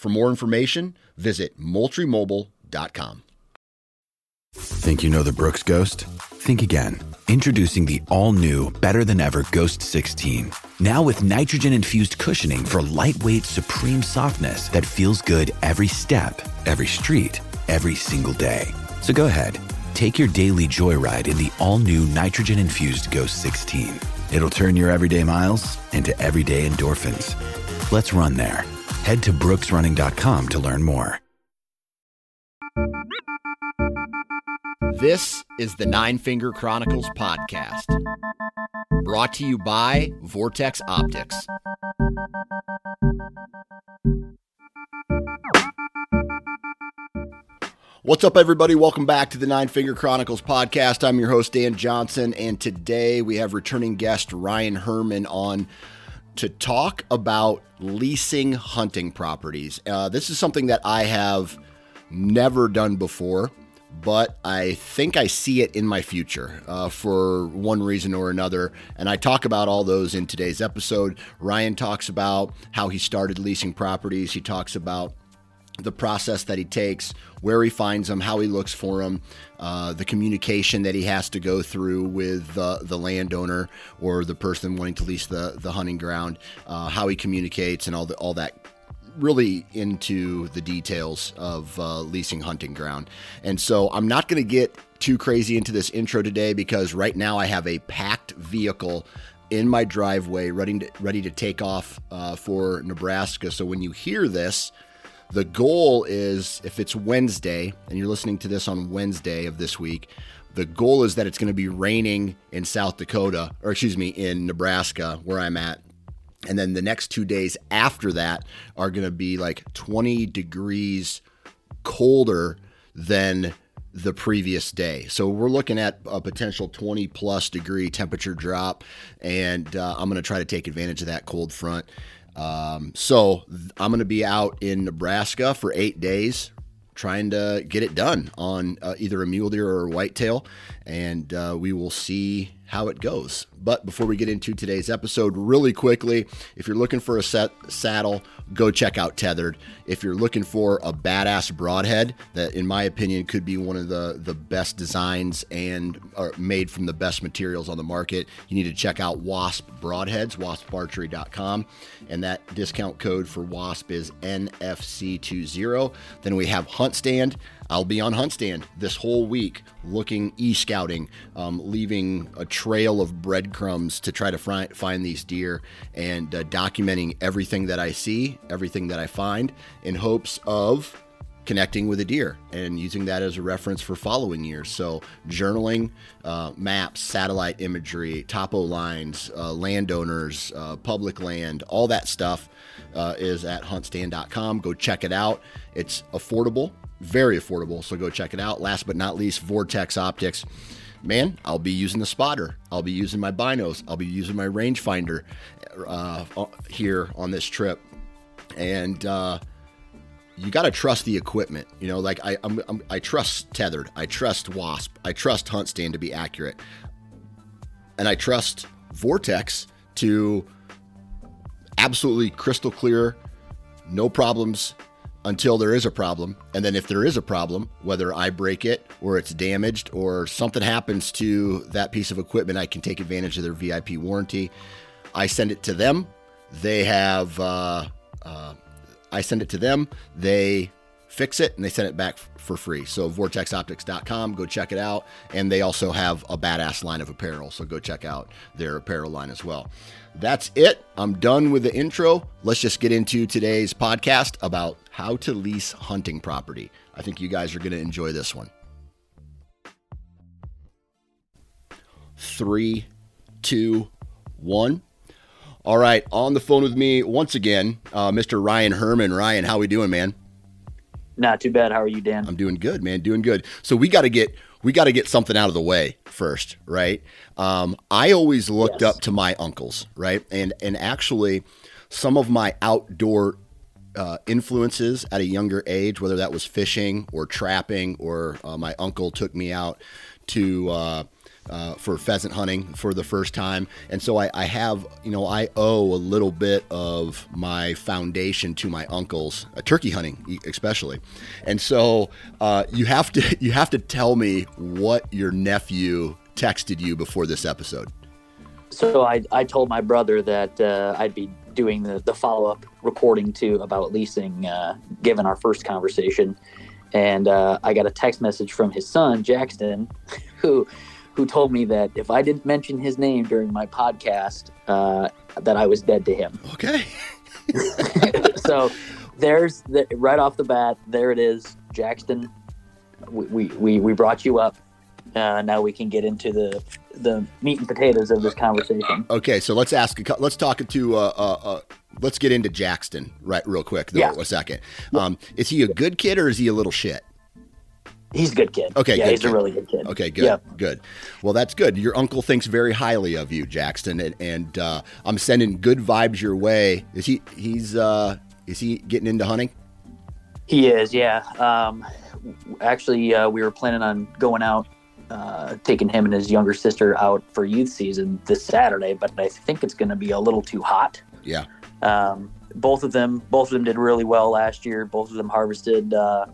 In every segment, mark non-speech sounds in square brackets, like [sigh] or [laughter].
For more information, visit moultriemobile.com. Think you know the Brooks Ghost? Think again. Introducing the all new, better than ever Ghost 16. Now with nitrogen infused cushioning for lightweight, supreme softness that feels good every step, every street, every single day. So go ahead, take your daily joyride in the all new nitrogen infused Ghost 16. It'll turn your everyday miles into everyday endorphins. Let's run there. Head to brooksrunning.com to learn more. This is the Nine Finger Chronicles podcast, brought to you by Vortex Optics. What's up, everybody? Welcome back to the Nine Finger Chronicles podcast. I'm your host, Dan Johnson, and today we have returning guest Ryan Herman on to talk about leasing hunting properties. Uh, this is something that I have never done before, but I think I see it in my future uh, for one reason or another. And I talk about all those in today's episode. Ryan talks about how he started leasing properties, he talks about the process that he takes, where he finds them, how he looks for them, uh, the communication that he has to go through with the landowner or the person wanting to lease the, the hunting ground, uh, how he communicates, and all the, all that. Really into the details of uh, leasing hunting ground. And so I'm not going to get too crazy into this intro today because right now I have a packed vehicle in my driveway ready to, ready to take off uh, for Nebraska. So when you hear this, the goal is if it's Wednesday and you're listening to this on Wednesday of this week, the goal is that it's going to be raining in South Dakota, or excuse me, in Nebraska, where I'm at. And then the next two days after that are going to be like 20 degrees colder than the previous day. So we're looking at a potential 20 plus degree temperature drop, and uh, I'm going to try to take advantage of that cold front. Um, so I'm going to be out in Nebraska for eight days trying to get it done on uh, either a mule deer or a whitetail, and uh, we will see how it goes. But before we get into today's episode, really quickly, if you're looking for a set saddle, go check out Tethered. If you're looking for a badass broadhead that, in my opinion, could be one of the the best designs and are made from the best materials on the market, you need to check out Wasp Broadheads, wasparchery.com, and that discount code for Wasp is NFC20. Then we have Hunt Stand. I'll be on hunt stand this whole week looking e scouting, um, leaving a trail of breadcrumbs to try to find, find these deer and uh, documenting everything that I see, everything that I find in hopes of connecting with a deer and using that as a reference for following years. So, journaling, uh, maps, satellite imagery, topo lines, uh, landowners, uh, public land, all that stuff uh, is at huntstand.com. Go check it out. It's affordable very affordable. So go check it out. Last but not least, Vortex Optics. Man, I'll be using the spotter. I'll be using my binos. I'll be using my rangefinder uh, here on this trip. And uh, you got to trust the equipment. You know, like I, I'm, I'm, i trust Tethered. I trust Wasp. I trust Hunt Stand to be accurate. And I trust Vortex to absolutely crystal clear, no problems until there is a problem. And then if there is a problem, whether I break it or it's damaged or something happens to that piece of equipment, I can take advantage of their VIP warranty. I send it to them. They have, uh, uh, I send it to them. They fix it and they send it back for free. So vortexoptics.com, go check it out. And they also have a badass line of apparel. So go check out their apparel line as well. That's it. I'm done with the intro. Let's just get into today's podcast about how to lease hunting property. I think you guys are going to enjoy this one. Three, two, one. All right, on the phone with me once again, uh, Mr. Ryan Herman. Ryan, how are we doing, man? Not too bad. How are you, Dan? I'm doing good, man. Doing good. So we got to get we got to get something out of the way first, right? Um, I always looked yes. up to my uncles, right? And and actually, some of my outdoor uh, influences at a younger age, whether that was fishing or trapping, or uh, my uncle took me out to uh, uh, for pheasant hunting for the first time. And so I, I, have, you know, I owe a little bit of my foundation to my uncles, uh, turkey hunting especially. And so uh, you have to [laughs] you have to tell me what your nephew texted you before this episode. So I, I told my brother that I'd be doing the, the follow up recording to about leasing, uh, given our first conversation. And uh, I got a text message from his son, Jackson, [laughs] who who told me that if I didn't mention his name during my podcast, uh, that I was dead to him. Okay. [laughs] so there's the, right off the bat, there it is, Jackson. We, we, we brought you up. Uh, now we can get into the the meat and potatoes of this conversation. Okay, so let's ask. Let's talk to. Uh, uh, uh, let's get into Jackson right real quick. Though, yeah. A second. Um, is he a good kid or is he a little shit? He's a good kid. Okay, yeah, he's kid. a really good kid. Okay, good, yep. good. Well, that's good. Your uncle thinks very highly of you, Jackson, and, and uh, I'm sending good vibes your way. Is he? He's uh, is he getting into hunting? He is. Yeah. Um, actually, uh, we were planning on going out, uh, taking him and his younger sister out for youth season this Saturday, but I think it's going to be a little too hot. Yeah. Um, both of them, both of them did really well last year. Both of them harvested uh,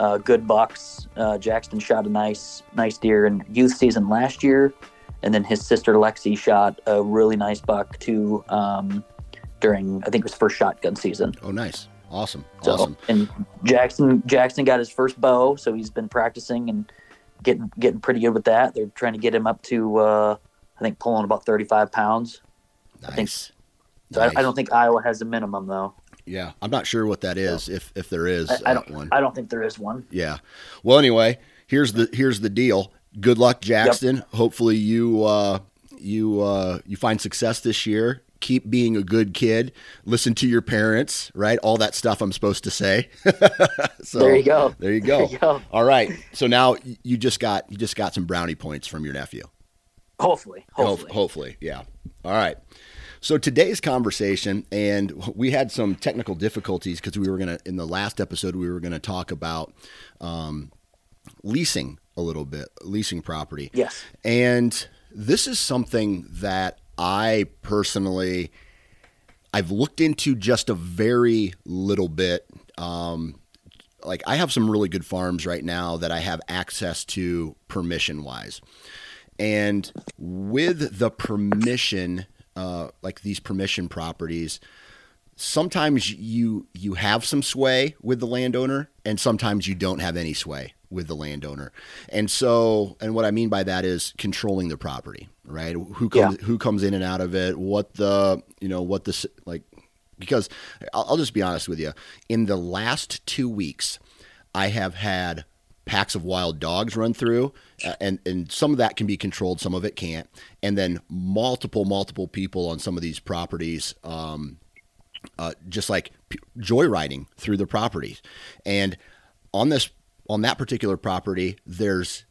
uh, good bucks. Uh, Jackson shot a nice, nice deer in youth season last year, and then his sister Lexi shot a really nice buck too um, during I think it was first shotgun season. Oh, nice, awesome, so, awesome. And Jackson Jackson got his first bow, so he's been practicing and getting getting pretty good with that. They're trying to get him up to uh, I think pulling about thirty five pounds. Nice. I think. So nice. I, I don't think Iowa has a minimum though. Yeah, I'm not sure what that is. If if there is I, I don't, one, I don't think there is one. Yeah. Well, anyway, here's the here's the deal. Good luck, Jackson. Yep. Hopefully you uh, you uh, you find success this year. Keep being a good kid. Listen to your parents. Right, all that stuff I'm supposed to say. [laughs] so there you go. There you go. There you go. All right. So now you just got you just got some brownie points from your nephew. Hopefully. Hopefully. Ho- hopefully. Yeah. All right. So today's conversation, and we had some technical difficulties because we were going to, in the last episode, we were going to talk about um, leasing a little bit, leasing property. Yes. And this is something that I personally, I've looked into just a very little bit. Um, like I have some really good farms right now that I have access to permission wise. And with the permission uh, like these permission properties, sometimes you you have some sway with the landowner, and sometimes you don't have any sway with the landowner. And so, and what I mean by that is controlling the property, right? Who comes yeah. who comes in and out of it? What the you know what the like because I'll, I'll just be honest with you. In the last two weeks, I have had packs of wild dogs run through, uh, and and some of that can be controlled, some of it can't, and then multiple multiple people on some of these properties, um, uh, just like p- joyriding through the properties, and on this on that particular property, there's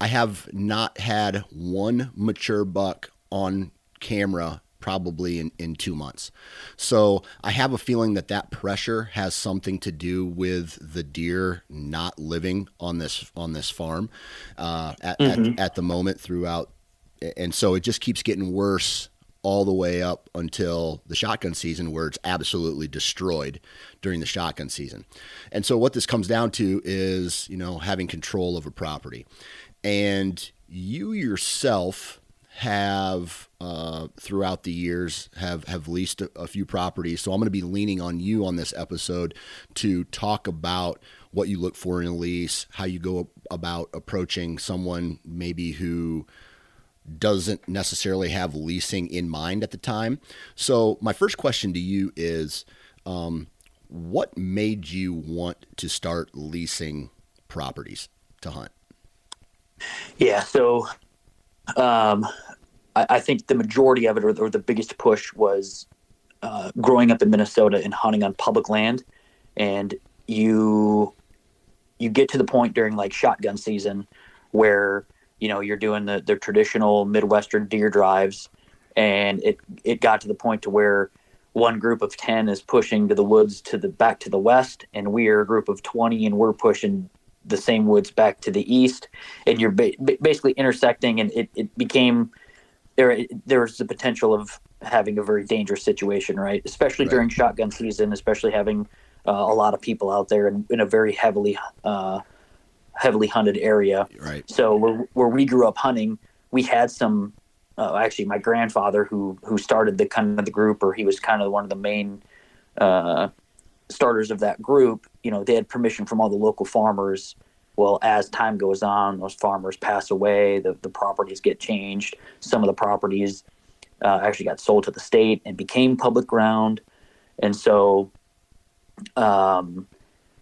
I have not had one mature buck on camera probably in, in two months. So I have a feeling that that pressure has something to do with the deer not living on this on this farm uh, at, mm-hmm. at, at the moment throughout, and so it just keeps getting worse all the way up until the shotgun season, where it's absolutely destroyed during the shotgun season. And so, what this comes down to is, you know, having control of a property. And you yourself have uh, throughout the years have have leased a, a few properties. So I'm going to be leaning on you on this episode to talk about what you look for in a lease, how you go about approaching someone maybe who doesn't necessarily have leasing in mind at the time. So my first question to you is, um, what made you want to start leasing properties to hunt? Yeah, so um, I, I, think the majority of it, or, or the biggest push, was uh, growing up in Minnesota and hunting on public land, and you you get to the point during like shotgun season where you know you're doing the the traditional Midwestern deer drives, and it it got to the point to where one group of 10 is pushing to the woods to the back to the west and we are a group of 20 and we're pushing the same woods back to the east. And you're ba- basically intersecting and it, it became there there's the potential of having a very dangerous situation right? Especially right. during shotgun season especially having uh, a lot of people out there in, in a very heavily uh, heavily hunted area right so where, where we grew up hunting we had some uh, actually my grandfather who who started the kind of the group or he was kind of one of the main uh, starters of that group, you know, they had permission from all the local farmers. Well, as time goes on, those farmers pass away, the, the properties get changed. Some of the properties uh, actually got sold to the state and became public ground. And so, um,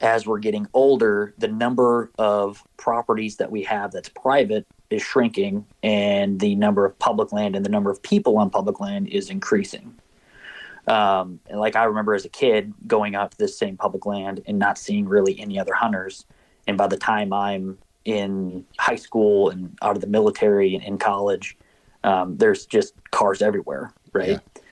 as we're getting older, the number of properties that we have that's private is shrinking, and the number of public land and the number of people on public land is increasing. Um, and like I remember as a kid going out to this same public land and not seeing really any other hunters. And by the time I'm in high school and out of the military and in college, um, there's just cars everywhere, right? Yeah.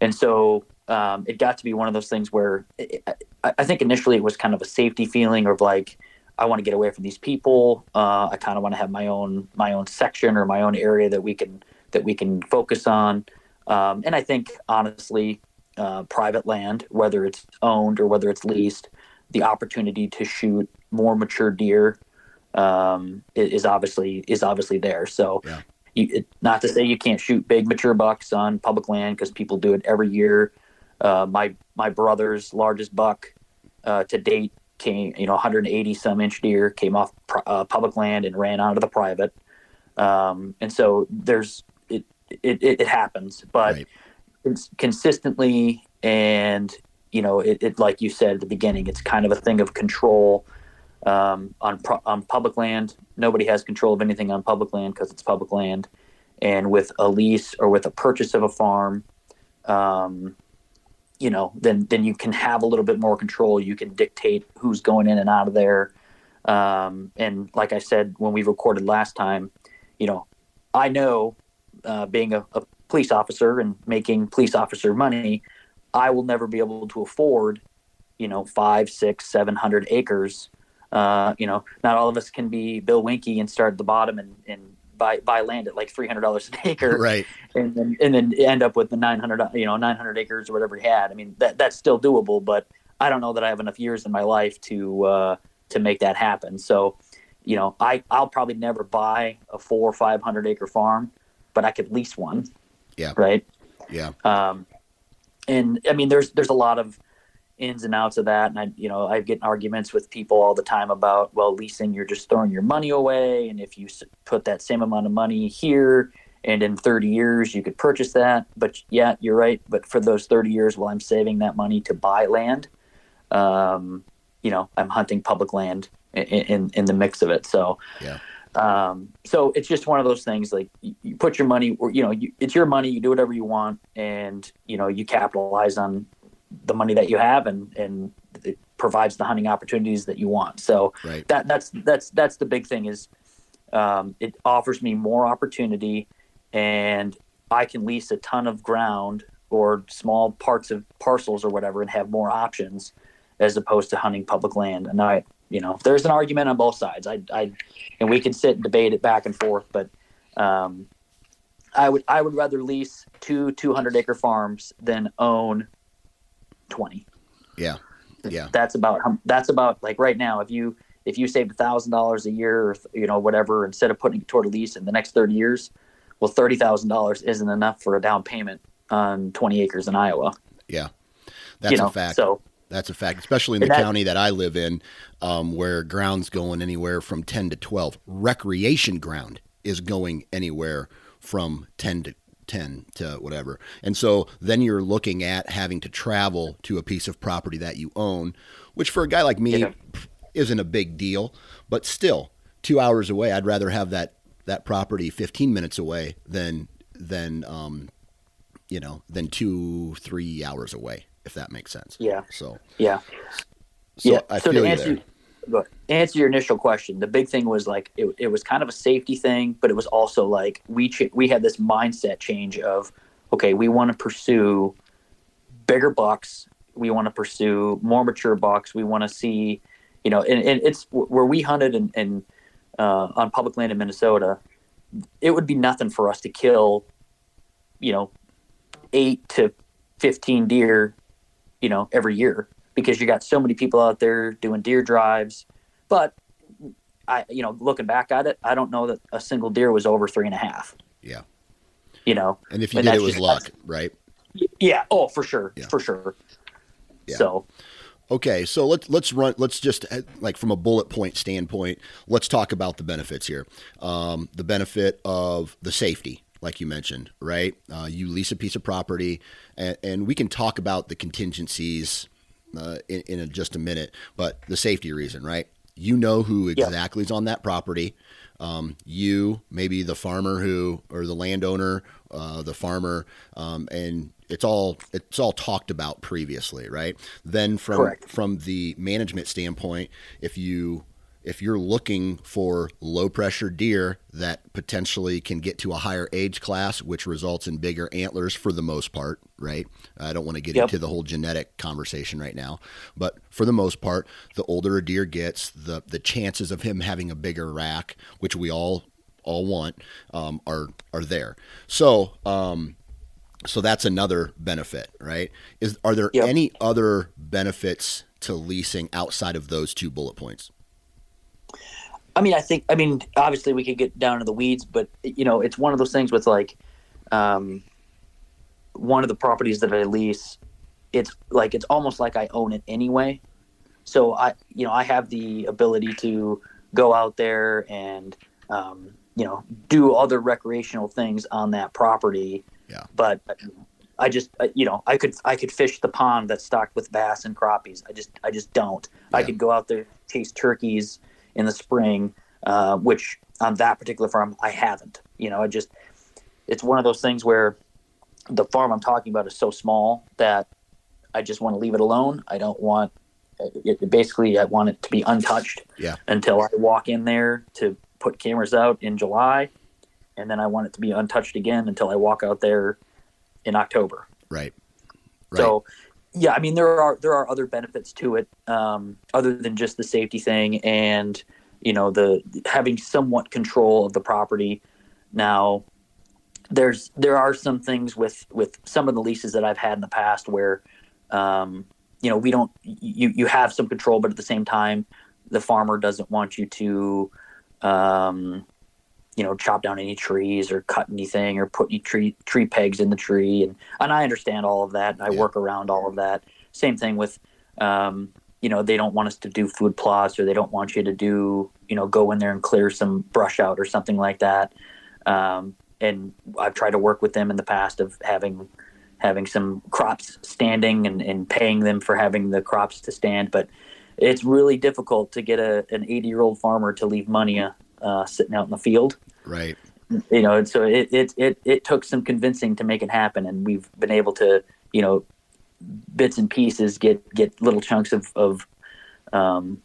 And so um, it got to be one of those things where it, I, I, think initially it was kind of a safety feeling of like I want to get away from these people. Uh, I kind of want to have my own my own section or my own area that we can that we can focus on. Um, and I think honestly, uh, private land, whether it's owned or whether it's leased, the opportunity to shoot more mature deer um, is obviously is obviously there. So, yeah. you, it, not to say you can't shoot big mature bucks on public land because people do it every year. Uh, my my brother's largest buck uh, to date came, you know, 180 some inch deer came off uh, public land and ran onto the private. Um, and so there's it it, it happens, but. Right consistently and you know it, it, like you said at the beginning it's kind of a thing of control um, on on public land nobody has control of anything on public land because it's public land and with a lease or with a purchase of a farm um, you know then then you can have a little bit more control you can dictate who's going in and out of there um, and like i said when we recorded last time you know i know uh, being a, a police officer and making police officer money, I will never be able to afford, you know, five, six, seven hundred acres. Uh, you know, not all of us can be Bill Winke and start at the bottom and, and buy buy land at like three hundred dollars an acre, right? And then and then end up with the nine hundred, you know, nine hundred acres or whatever he had. I mean, that that's still doable, but I don't know that I have enough years in my life to uh, to make that happen. So, you know, I I'll probably never buy a four or five hundred acre farm, but I could lease one. Yeah. Right. Yeah. Um, and I mean, there's there's a lot of ins and outs of that, and I you know I get arguments with people all the time about well, leasing you're just throwing your money away, and if you put that same amount of money here. And in 30 years, you could purchase that. But yeah, you're right. But for those 30 years, while I'm saving that money to buy land, um, you know, I'm hunting public land in, in, in the mix of it. So, yeah. Um, so it's just one of those things like you, you put your money or, you know, you, it's your money, you do whatever you want and, you know, you capitalize on the money that you have and, and it provides the hunting opportunities that you want. So right. that, that's, that's, that's the big thing is, um, it offers me more opportunity and I can lease a ton of ground or small parts of parcels or whatever and have more options as opposed to hunting public land. And I, you know, there's an argument on both sides. I, I, and we can sit and debate it back and forth, but um, I would I would rather lease two 200 acre farms than own 20. Yeah. Yeah. That's about that's about like right now if you if you saved a thousand dollars a year or you know whatever instead of putting it toward a lease in the next 30 years, well thirty thousand dollars isn't enough for a down payment on 20 acres in Iowa. Yeah. That's you know, a fact. So That's a fact, especially in the that- county that I live in, um, where ground's going anywhere from 10 to 12. Recreation ground is going anywhere from 10 to 10 to whatever. And so then you're looking at having to travel to a piece of property that you own, which for a guy like me Yeah. isn't a big deal, but still, two hours away, I'd rather have that, that property 15 minutes away than, than, um, you know, than two, three hours away, if that makes sense. yeah, So, yeah. so yeah. I so feel to you answer, there. But answer your initial question, the big thing was like it, it was kind of a safety thing, but it was also like we ch- we had this mindset change of okay, we want to pursue bigger bucks, we want to pursue more mature bucks, we want to see, you know, and, and it's where we hunted and and uh, on public land in Minnesota, it would be nothing for us to kill, you know, eight to fifteen deer, you know, every year because you got so many people out there doing deer drives. But I, you know, looking back at it, I don't know that a single deer was over three and a half. Yeah. You know, And if you And did, it was just- luck, right? yeah. Oh, for sure, Yeah. for sure. Yeah. So Okay, so let's let's run. Let's just uh, like from a bullet point standpoint, let's talk about the benefits here. Um, the benefit of the safety, like you mentioned, right? Uh, you lease a piece of property, and, and we can talk about the contingencies uh, in, in a, just a minute. But the safety reason, right? You know who Yeah. exactly is on that property. Um, you, maybe the farmer who, or the landowner, uh, the farmer, um, and it's all it's all talked about previously, right? Then from Correct. from the management standpoint, if you if you're looking for low pressure deer that potentially can get to a higher age class, which results in bigger antlers for the most part, right? I don't want to get Yep. into the whole genetic conversation right now, but for the most part, the older a deer gets, the the chances of him having a bigger rack, which we all all want, um, are are there. So um, so that's another benefit, right? Is are there Yep. any other benefits to leasing outside of those two bullet points? I mean, I think, I mean, obviously we could get down to the weeds, but you know, it's one of those things with like, um, one of the properties that I lease, it's like it's almost like I own it anyway. So I, you know, I have the ability to go out there and, um, you know, do other recreational things on that property. Yeah. But I just, you know, I could I could fish the pond that's stocked with bass and crappies. I just I just don't. I could go out there chase turkeys in the spring, uh, which on that particular farm I haven't. You know, I just it's one of those things where the farm I'm talking about is so small that I just want to leave it alone. I don't want it, basically I want it to be untouched Yeah. until I walk in there to put cameras out in July, and then I want it to be untouched again until I walk out there in October. Right. Right. So, yeah, I mean there are there are other benefits to it um, other than just the safety thing and you know the having somewhat control of the property. Now, there's there are some things with with some of the leases that I've had in the past where um, you know we don't you you have some control, but at the same time the farmer doesn't want you to um, you know chop down any trees or cut anything or put any tree tree pegs in the tree and and I understand all of that and I Yeah. work around all of that. Same thing with um, you know they don't want us to do food plots or they don't want you to do you know go in there and clear some brush out or something like that. Um, and I've tried to work with them in the past of having having some crops standing and, and paying them for having the crops to stand, but it's really difficult to get a an 80 year old farmer to leave money uh, sitting out in the field right. you know and so it, it it it took some convincing to make it happen and we've been able to you know bits and pieces get get little chunks of of um,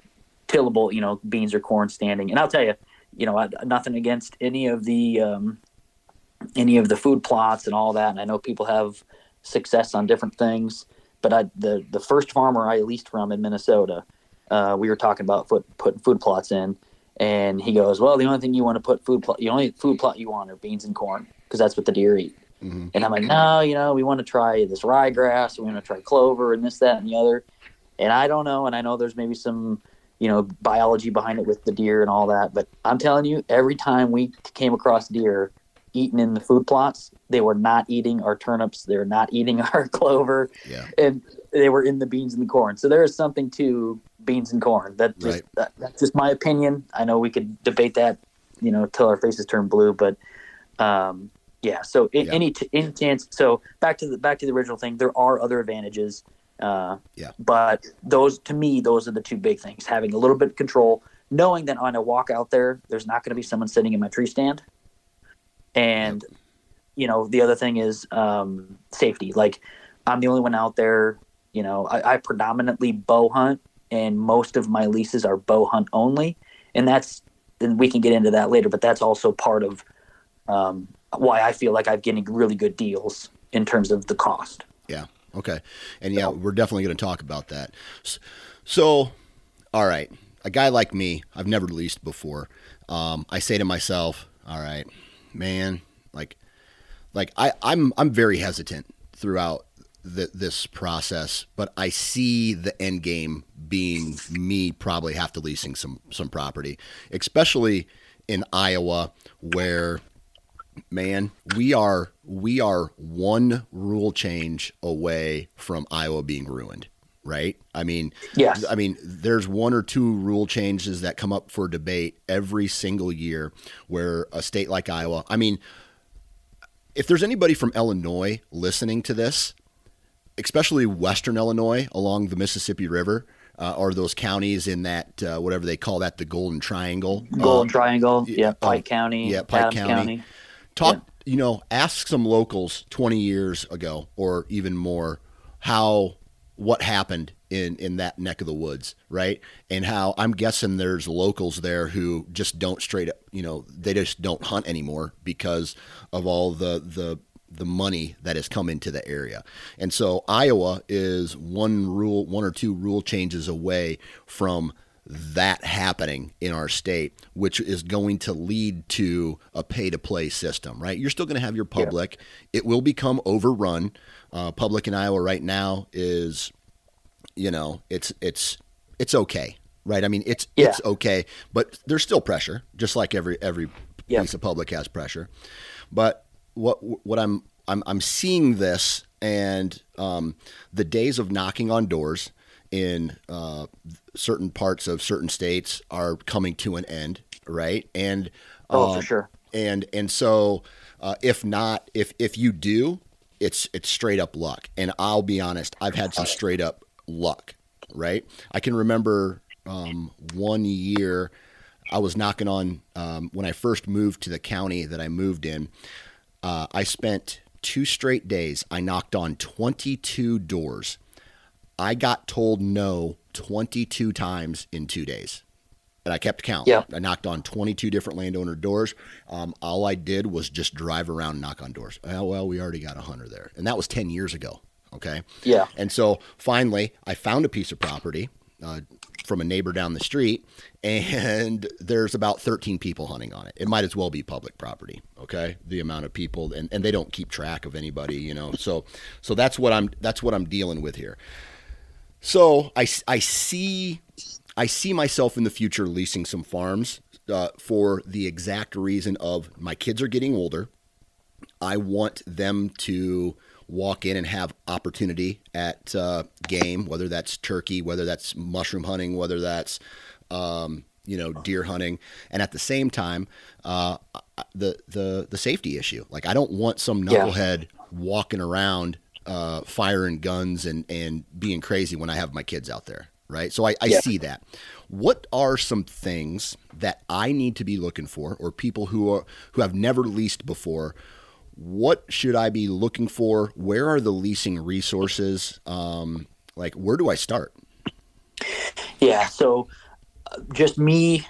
tillable you know beans or corn standing and i'll tell you you know I, nothing against any of the um, any of the food plots and all that and i know people have success on different things but I, the the first farmer i leased from in minnesota uh, we were talking about put, putting food plots in and he goes, "Well, the only thing you want to put food plot, the only food plot you want are beans and corn." because that's what the deer eat. Mm-hmm. And I'm like, no, you know, we want to try this ryegrass, we want to try clover and this, that, and the other. And I don't know. And I know there's maybe some, you know, biology behind it with the deer and all that. But I'm telling you, every time we came across deer eating in the food plots, they were not eating our turnips. They were not eating [laughs] our clover. Yeah. And they were in the beans and the corn. So there is something to beans and corn. That just, Right. that, that's just my opinion. I know we could debate that, you know, till our faces turn blue, but um, yeah. So in, Yeah. any t- any chance. So back to the back to the original thing. There are other advantages. Uh, Yeah. But those to me, those are the two big things: having a little bit of control, knowing that on a walk out there, there's not going to be someone sitting in my tree stand, and you know the other thing is um, safety. Like I'm the only one out there. You know, I, I predominantly bow hunt, and most of my leases are bow hunt only, and that's then we can get into that later. But that's also part of um, why I feel like I'm getting really good deals in terms of the cost. Yeah. Okay. And yeah, we're definitely going to talk about that. So, all right, a guy like me, I've never leased before. Um, I say to myself, all right, man, like, like I, I'm, I'm very hesitant throughout the, this process, but I see the end game being me probably have to leasing some, some property, especially in Iowa where man, we are we are one rule change away from Iowa being ruined, right? I mean, Yes. I mean, there's one or two rule changes that come up for debate every single year where a state like Iowa, I mean, if there's anybody from Illinois listening to this, especially Western Illinois along the Mississippi River, uh, or those counties in that uh, whatever they call that, the Golden Triangle, Golden uh, Triangle, yeah, Pike County, yeah, Pike County. County. talk you know ask some locals 20 years ago or even more how what happened in in that neck of the woods right and how i'm guessing there's locals there who just don't straight up you know they just don't hunt anymore because of all the the the money that has come into the area and so iowa is one rule one or two rule changes away from that happening in our state, which is going to lead to a pay to play system, right? You're still going to have your public. It will become overrun. Uh, public in Iowa right now is, you know, it's it's it's okay, right? I mean, it's Yeah. it's okay, but there's still pressure, just like every every Yeah. piece of public has pressure. But what what I'm I'm I'm seeing this, and um, the days of knocking on doors in uh, certain parts of certain states are coming to an end, right? And Oh, um, for sure. and and so uh, if not if if you do it's it's straight up luck and i'll be honest i've had some straight up luck right i can remember um, one year i was knocking on um, when i first moved to the county that i moved in uh, i spent two straight days i knocked on 22 doors i got told no 22 times in two days and I kept count. Yeah. I knocked on 22 different landowner doors. Um, all I did was just drive around and knock on doors. Oh, well, we already got a hunter there. And that was 10 years ago. Okay. Yeah. And so finally, I found a piece of property uh, from a neighbor down the street, and [laughs] there's about 13 people hunting on it. It might as well be public property. Okay. The amount of people, and, and they don't keep track of anybody, you know. So, so that's what I'm, that's what I'm dealing with here. So I, I see I see myself in the future leasing some farms uh, for the exact reason of my kids are getting older. I want them to walk in and have opportunity at uh, game, whether that's turkey, whether that's mushroom hunting, whether that's um, you know deer hunting, and at the same time, uh, the the the safety issue. Like I don't want some Yeah. knucklehead walking around uh, firing guns and and being crazy when I have my kids out there. Right, so I, I Yeah. see that. What are some things that I need to be looking for, or people who are who have never leased before? What should I be looking for? Where are the leasing resources? Um, like, where do I start? Yeah. So, uh, just me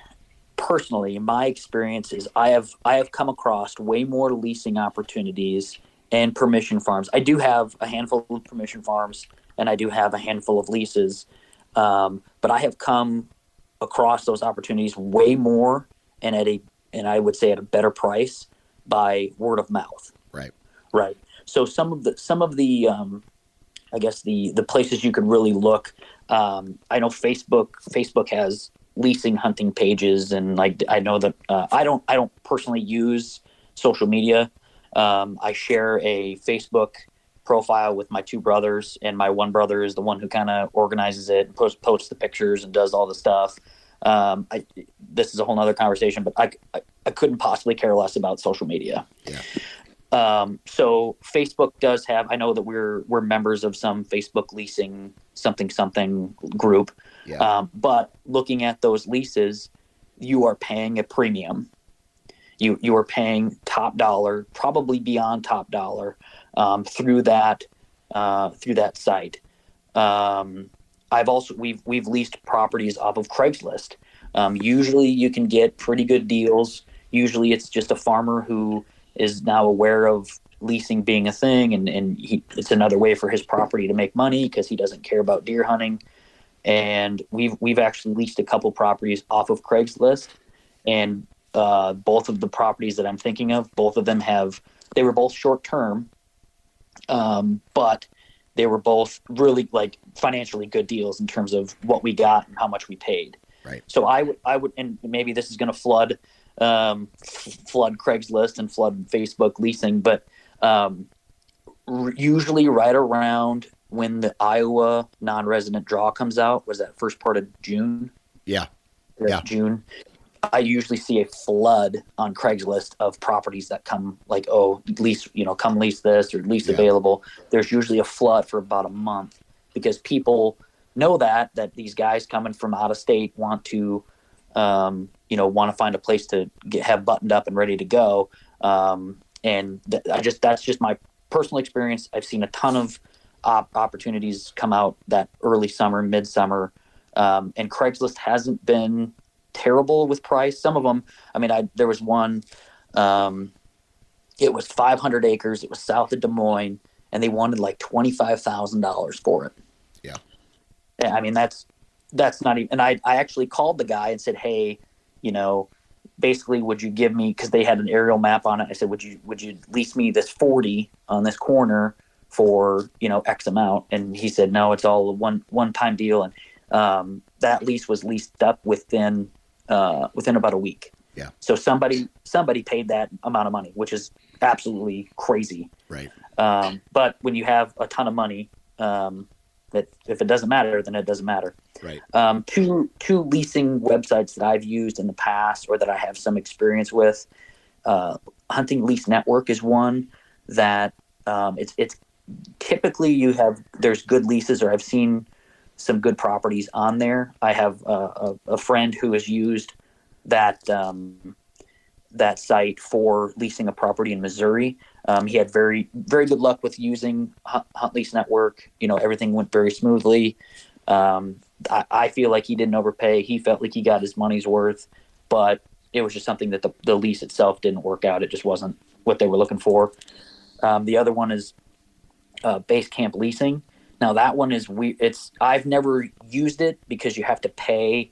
personally, my experience is I have I have come across way more leasing opportunities and permission farms. I do have a handful of permission farms, and I do have a handful of leases, um, but I have come across those opportunities way more and at a and I would say at a better price by word of mouth. Right. Right. So some of the some of the um, I guess the the places you could really look. Um, I know Facebook Facebook has leasing hunting pages, and like I know that uh, I don't I don't personally use social media. Um, I share a Facebook profile with my two brothers, and my one brother is the one who kind of organizes it and posts posts the pictures and does all the stuff. Um, I, this is a whole nother conversation, but I, I, I couldn't possibly care less about social media. Yeah. Um, so Facebook does have. I know that we're we're members of some Facebook leasing something something group. Yeah. Um, but looking at those leases, you are paying a premium. You you are paying top dollar, probably beyond top dollar, um, through that uh, through that site. Um, I've also we've we've leased properties off of Craigslist. Um, usually, you can get pretty good deals. Usually, it's just a farmer who is now aware of leasing being a thing, and and he, it's another way for his property to make money because he doesn't care about deer hunting. And we've we've actually leased a couple properties off of Craigslist, and uh, both of the properties that I'm thinking of, both of them have they were both short term, um, but they were both really like financially good deals in terms of what we got and how much we paid. Right. So I would I would and maybe this is going to flood um, f- flood Craigslist and flood Facebook leasing, but um, r- usually right around when the Iowa non-resident draw comes out, was that first part of June? Yeah. Yeah. June. I usually see a flood on Craigslist of properties that come like, oh, lease, you know, come lease this or lease Yeah. available. There's usually a flood for about a month because people know that that these guys coming from out of state want to, um, you know, want to find a place to get have buttoned up and ready to go. Um, and th- I just that's just my personal experience. I've seen a ton of op- opportunities come out that early summer, midsummer, um, and Craigslist hasn't been terrible with price. Some of them, I mean, I there was one, um, it was 500 acres. It was south of Des Moines, and they wanted like twenty five thousand dollars for it. Yeah. Yeah, I mean that's that's not even. And I I actually called the guy and said, hey, you know, basically, would you give me because they had an aerial map on it? I said, would you would you lease me this 40 on this corner for you know X amount? And he said, no, it's all a one one time deal, and um, that lease was leased up within uh, within about a week. Yeah. So somebody somebody paid that amount of money, which is absolutely crazy. Right. Um, but when you have a ton of money, um, that if it doesn't matter, then it doesn't matter. Right. Um, two two leasing websites that I've used in the past or that I have some experience with. Uh, Hunting Lease Network is one that um, it's it's typically you have there's good leases or I've seen some good properties on there. I have uh, a, a friend who has used that um, that site for leasing a property in Missouri. Um, he had very very good luck with using Hunt, Hunt Lease Network. You know everything went very smoothly. Um, I, I feel like he didn't overpay. He felt like he got his money's worth, but it was just something that the, the lease itself didn't work out. It just wasn't what they were looking for. Um, the other one is uh, Base Camp Leasing. Now that one is we. It's I've never used it because you have to pay,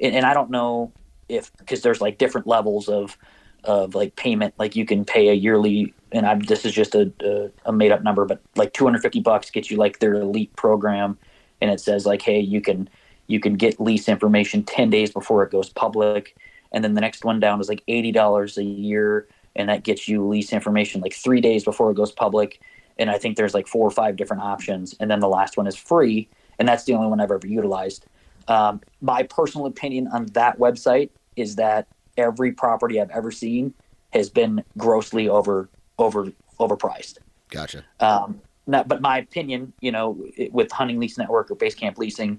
and, and I don't know if because there's like different levels of of like payment. Like you can pay a yearly, and I'm this is just a a, a made up number, but like 250 bucks gets you like their elite program, and it says like, hey, you can you can get lease information 10 days before it goes public, and then the next one down is like eighty dollars a year, and that gets you lease information like three days before it goes public and I think there's like four or five different options, and then the last one is free, and that's the only one I've ever utilized. Um, my personal opinion on that website is that every property I've ever seen has been grossly over over overpriced. Gotcha. Um, not, but my opinion, you know, it- with Hunting Lease Network or Basecamp Leasing,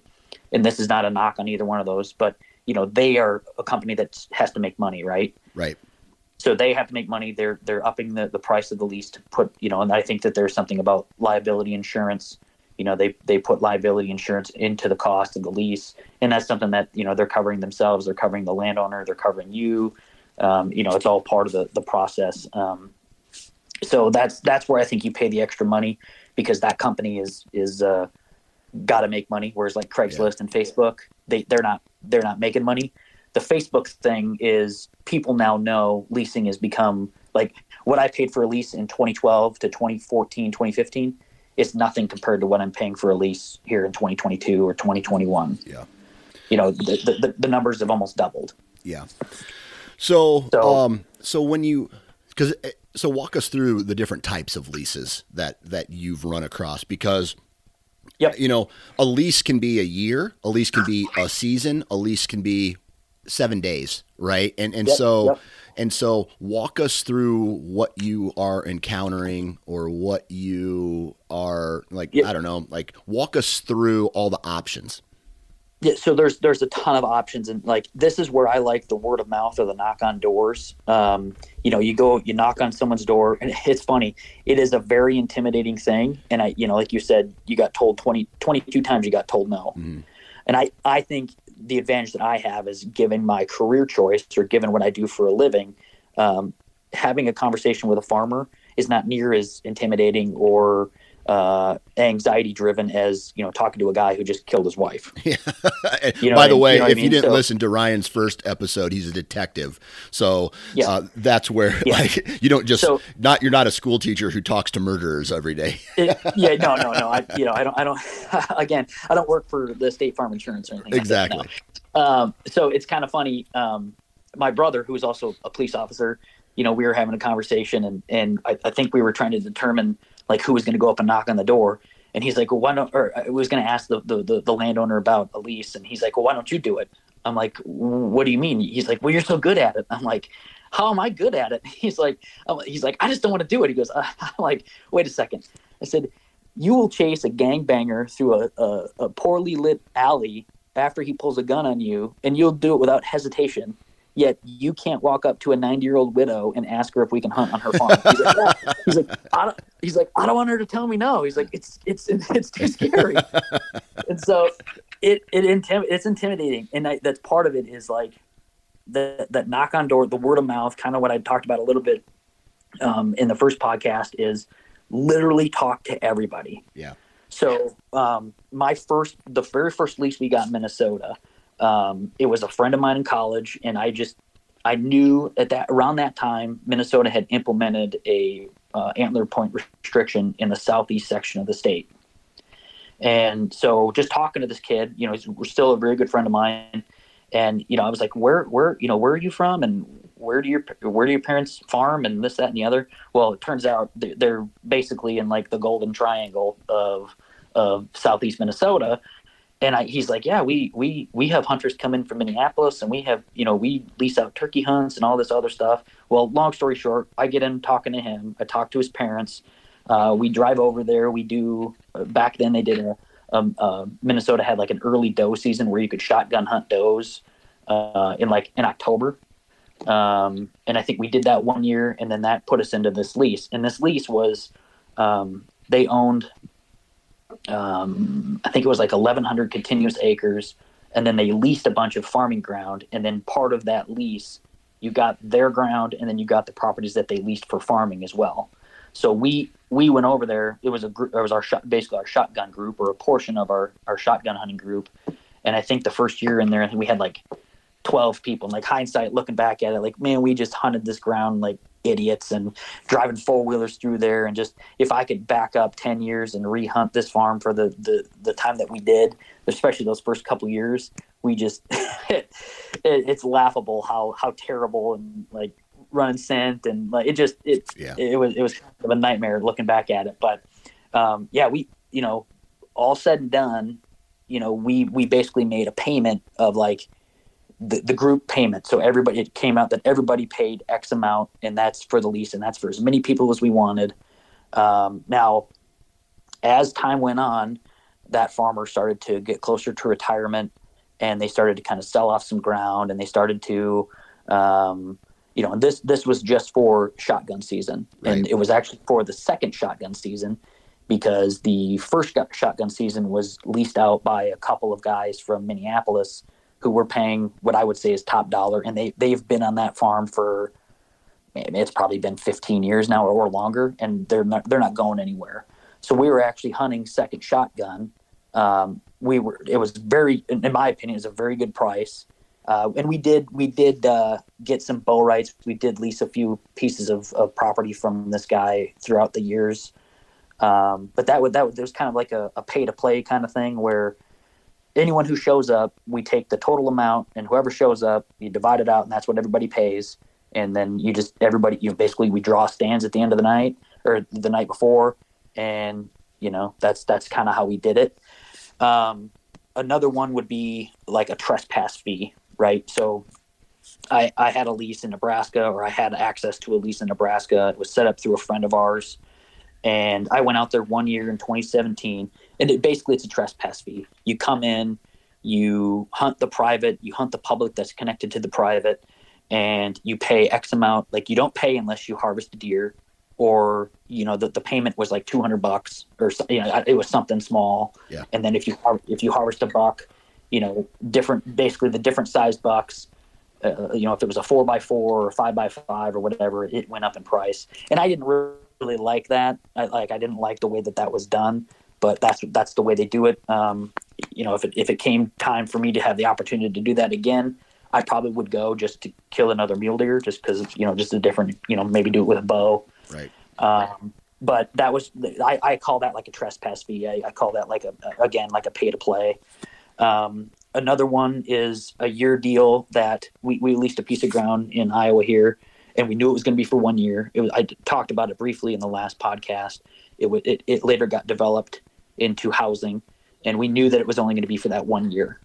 and this is not a knock on either one of those, but you know, they are a company that has to make money, right? Right. so they have to make money. They're they're upping the, the price of the lease to put you know, and I think that there's something about liability insurance. You know, they they put liability insurance into the cost of the lease, and that's something that you know they're covering themselves. They're covering the landowner. They're covering you. Um, you know, it's all part of the the process. Um, so that's that's where I think you pay the extra money because that company is is uh, got to make money. Whereas like Craigslist and Facebook, they they're not they're not making money. The Facebook thing is people now know leasing has become like what I paid for a lease in 2012 to 2014, 2015 is nothing compared to what I'm paying for a lease here in 2022 or 2021. Yeah. You know, the, the, the numbers have almost doubled. Yeah. So, So- um, so when you, because, so walk us through the different types of leases that, that you've run across because, Yep. you know, a lease can be a year, a lease can be a season, a lease can be seven days, right? And, and Yep, so, yep. And so walk us through what you are encountering or what you are like, Yep. I don't know, like walk us through all the options. Yeah, so there's there's a ton of options, and like this is where I like the word of mouth or the knock on doors. Um, you know, you go, you knock on someone's door, and [laughs] it's funny. It is a very intimidating thing, and I, you know, like you said, you got told 20, 22 times, you got told no, Mhm. and I I think the advantage that I have is given my career choice or given what I do for a living, um, having a conversation with a farmer is not near as intimidating or uh, anxiety driven as you know talking to a guy who just killed his wife. [laughs] You know By the I- way, you know what I if you didn't So- listen to Ryan's first episode, he's a detective. So Yeah. uh, that's where Yeah. like you don't just So- not you're not a school teacher who talks to murderers every day. [laughs] It- yeah, no, no, no. I, you know, I don't, I don't. [laughs] Again, I don't work for the State Farm Insurance or anything. like that, exactly. no. Um, so it's kind of funny. Um, my brother, who is also a police officer, you know, we were having a conversation, and and I, I think we were trying to determine like who was going to go up and knock on the door. And he's like, well, why don't? Or uh, I was going to ask the, the the the landowner about a lease, and he's like, well, why don't you do it? I'm like, what do you mean? He's like, well, you're so good at it. I'm like, how am I good at it? [laughs] He's like, he's like, I just don't want to do it. He goes, [laughs] I'm like, wait a second. I said, you will chase a gangbanger through a, a, a poorly lit alley after he pulls a gun on you, and you'll do it without hesitation. Yet you can't walk up to a 90 year old widow and ask her if we can hunt on her farm. He's like, he's like, I don't, he's like, I don't want her to tell me no. He's like, it's it's it's too scary. and so it it intim- it's intimidating, and I, that's part of it is like that that knock on door, the word of mouth, kind of what I talked about a little bit um, in the first podcast is literally talk to everybody. Yeah. So um, my first, the very first lease we got in Minnesota, um, it was a friend of mine in college, and I just I knew at that around that time Minnesota had implemented a uh, antler point restriction in the southeast section of the state. And so just talking to this kid, you know, he's we're still a very good friend of mine. And, you know, I was like, where, where, you know, where are you from? And where do your, where do your parents farm and this, that, and the other? Well, it turns out they're, basically in like the golden triangle of, of Southeast Minnesota. And I, he's like, yeah, we, we, we have hunters come in from Minneapolis and we have, you know, we lease out turkey hunts and all this other stuff. Well, long story short, I get in talking to him. I talk to his parents. Uh, we drive over there. We do, back then they did a, um, uh, Minnesota had like an early doe season where you could shotgun hunt does uh, in like in October. Um, and I think we did that one year, and then that put us into this lease. And this lease was um, they owned, um, I think it was like 1,100 continuous acres, and then they leased a bunch of farming ground. And then part of that lease, you got their ground, and then you got the properties that they leased for farming as well. So we we went over there. It was a group. It was our shot, basically our shotgun group or a portion of our our shotgun hunting group. And I think the first year in there, I think we had like twelve people. And like hindsight, looking back at it, like man, we just hunted this ground like idiots and driving four wheelers through there. And just if I could back up ten years and rehunt this farm for the the the time that we did, especially those first couple years, we just [laughs] it, it's laughable how how terrible and like running scent and like it just it Yeah. it was it was kind of a nightmare looking back at it but um yeah we you know all said and done you know we we basically made a payment of like the, the group payment. So everybody it came out that everybody paid x amount and that's for the lease and that's for as many people as we wanted. Um, now as time went on that farmer started to get closer to retirement and they started to kind of sell off some ground and they started to um, you know and this this was just for shotgun season. And it was actually for the second shotgun season because the first shotgun season was leased out by a couple of guys from Minneapolis who were paying what I would say is top dollar and they they've been on that farm for it's probably been 15 years now or longer and they're not they're not going anywhere so we were actually hunting second shotgun um, we were it was very in my opinion it was a very good price Uh, and we did we did uh, get some bow rights. We did lease a few pieces of, of property from this guy throughout the years. Um, but that would that there was kind of like a, a pay to play kind of thing where anyone who shows up, we take the total amount, and whoever shows up, you divide it out, and that's what everybody pays. And then you just everybody you know, basically we draw stands at the end of the night or the night before, and you know that's that's kind of how we did it. Um, another one would be like a trespass fee, right? So I, I had a lease in Nebraska, or I had access to a lease in Nebraska. It was set up through a friend of ours, and I went out there one year in 2017, and it basically it's a trespass fee. You come in, you hunt the private, you hunt the public that's connected to the private, and you pay X amount. Like you don't pay unless you harvest a deer, or you know the, the payment was like 200 bucks, or you know it was something small. Yeah. And then if you if you harvest a buck, you know different basically the different sized bucks. Uh, you know, if it was a four by four or five by five or whatever, it went up in price. And I didn't really like that. I like I didn't like the way that that was done, but that's that's the way they do it. Um, you know, if it if it came time for me to have the opportunity to do that again, I probably would go just to kill another mule deer, just because you know, just a different, you know, maybe do it with a bow. Right. Um, but that was I, I call that like a trespass fee. I, I call that like a again like a pay to play. Um, another one is a year deal that we, we leased a piece of ground in Iowa here, and we knew it was going to be for one year. It was I talked about it briefly in the last podcast. It it, it later got developed into housing, and we knew that it was only going to be for that one year.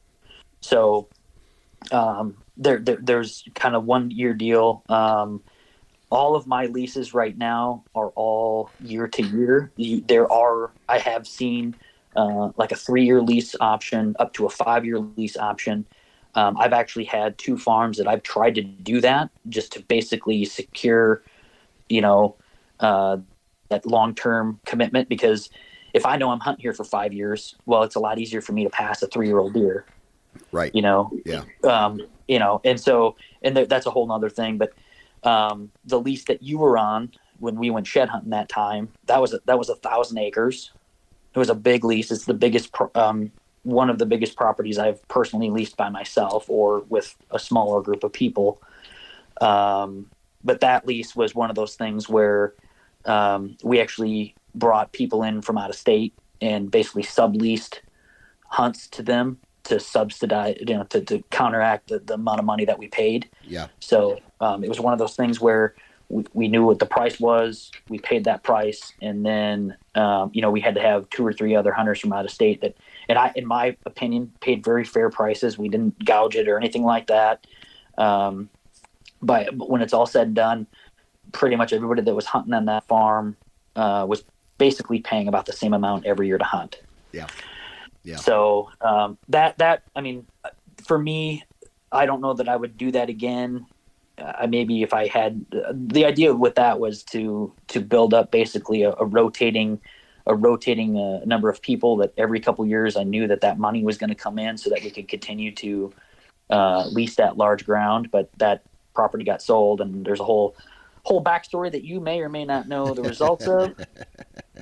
So um, there, there there's kind of one year deal. Um, all of my leases right now are all year to year. There are I have seen uh, like a three year lease option up to a five year lease option. Um, I've actually had two farms that I've tried to do that just to basically secure, you know, uh, that long term commitment. Because if I know I'm hunting here for five years, well, it's a lot easier for me to pass a three year old deer. Right. You know. Yeah. Um, you know, and so and th- that's a whole nother thing. But um, the lease that you were on when we went shed hunting that time, that was a, that was a thousand acres. It was a big lease. It's the biggest, um, one of the biggest properties I've personally leased by myself or with a smaller group of people. Um, but that lease was one of those things where um, we actually brought people in from out of state and basically subleased hunts to them to subsidize, you know, to, to counteract the, the amount of money that we paid. Yeah. So um, it was one of those things where we, we knew what the price was. We paid that price, and then um, you know we had to have two or three other hunters from out of state that, and I, in my opinion, paid very fair prices. We didn't gouge it or anything like that. Um, but, but when it's all said and done, pretty much everybody that was hunting on that farm uh, was basically paying about the same amount every year to hunt. Yeah. Yeah. So um, that that I mean, for me, I don't know that I would do that again. Uh, maybe if I had uh, the idea with that was to to build up basically a, a rotating a rotating uh, number of people that every couple years I knew that that money was going to come in so that we could continue to uh, lease that large ground. But that property got sold, and there's a whole whole backstory that you may or may not know the results of. [laughs]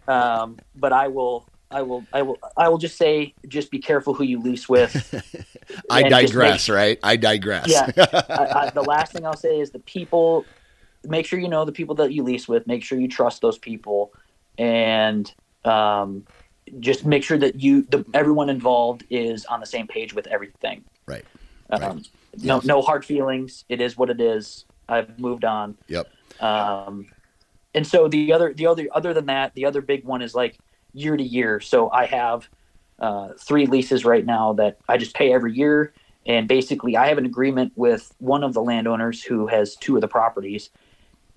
Um, but I will I will, I will, I will just say, just be careful who you lease with. [laughs] I digress, make, right? I digress. yeah. [laughs] I, I, the last thing I'll say is the people. Make sure you know the people that you lease with. Make sure you trust those people, and um, just make sure that you, the, everyone involved, is on the same page with everything. Right. Um, right. No, yes. no hard feelings. It is what it is. I've moved on. Yep. Um, and so the other, the other, other than that, the other big one is like year to year. So I have uh, three leases right now that I just pay every year. And basically, I have an agreement with one of the landowners who has two of the properties.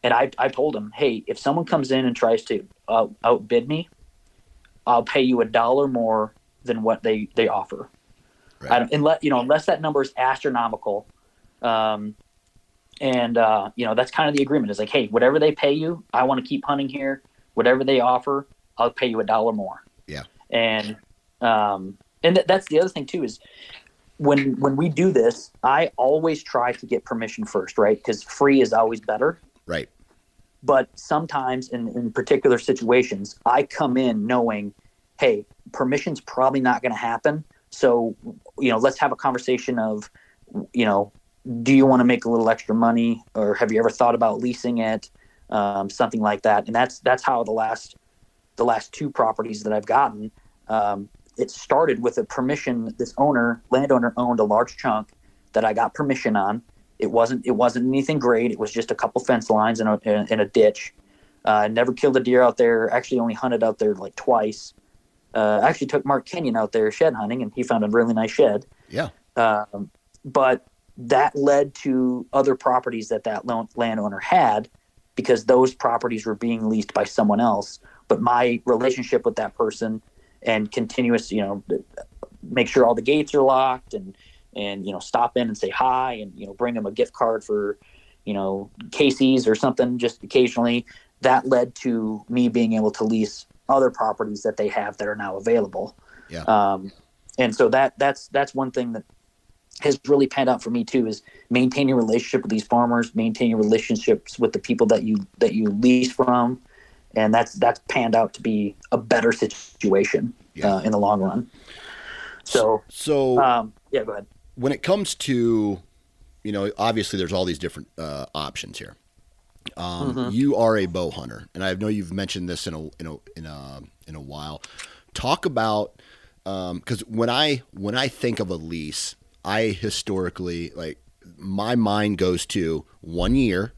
And I, I told him, hey, if someone comes in and tries to uh, outbid me, I'll pay you a dollar more than what they, they offer. Right. I don't, unless, you know, unless that number is astronomical. Um, and, uh, you know, that's kind of the agreement is like, hey, whatever they pay you, I want to keep hunting here. Whatever they offer, I'll pay you a dollar more. Yeah. And um, and th- that's the other thing too is when when we do this, I always try to get permission first, right? Because free is always better. Right. But sometimes in, in particular situations, I come in knowing, hey, permission's probably not going to happen. So, you know, let's have a conversation of you know, do you want to make a little extra money, or have you ever thought about leasing it, um, something like that? And that's that's how the last the last two properties that I've gotten. Um, it started with a permission. This owner, landowner, owned a large chunk that I got permission on. It wasn't it wasn't anything great. It was just a couple fence lines and a, in a ditch. Uh, I never killed a deer out there. Actually, only hunted out there like twice. Uh, I actually took Mark Kenyon out there shed hunting, and he found a really nice shed. Yeah. Um, but that led to other properties that that landowner had because those properties were being leased by someone else. But my relationship with that person and continuous, you know, make sure all the gates are locked and and you know stop in and say hi and you know bring them a gift card for you know Casey's or something just occasionally. That led to me being able to lease other properties that they have that are now available. Yeah. Um, and so that that's that's one thing that has really panned out for me too is maintaining a relationship with these farmers, maintaining relationships with the people that you that you lease from, and that's that's panned out to be a better situation yeah. uh, in the long run. So so um, yeah, go ahead. When it comes to, you know, obviously there's all these different uh, options here. Um, mm-hmm. You are a bow hunter, and I know you've mentioned this in a in a in a in a while. Talk about because um, when I when I think of a lease, I historically like my mind goes to one year,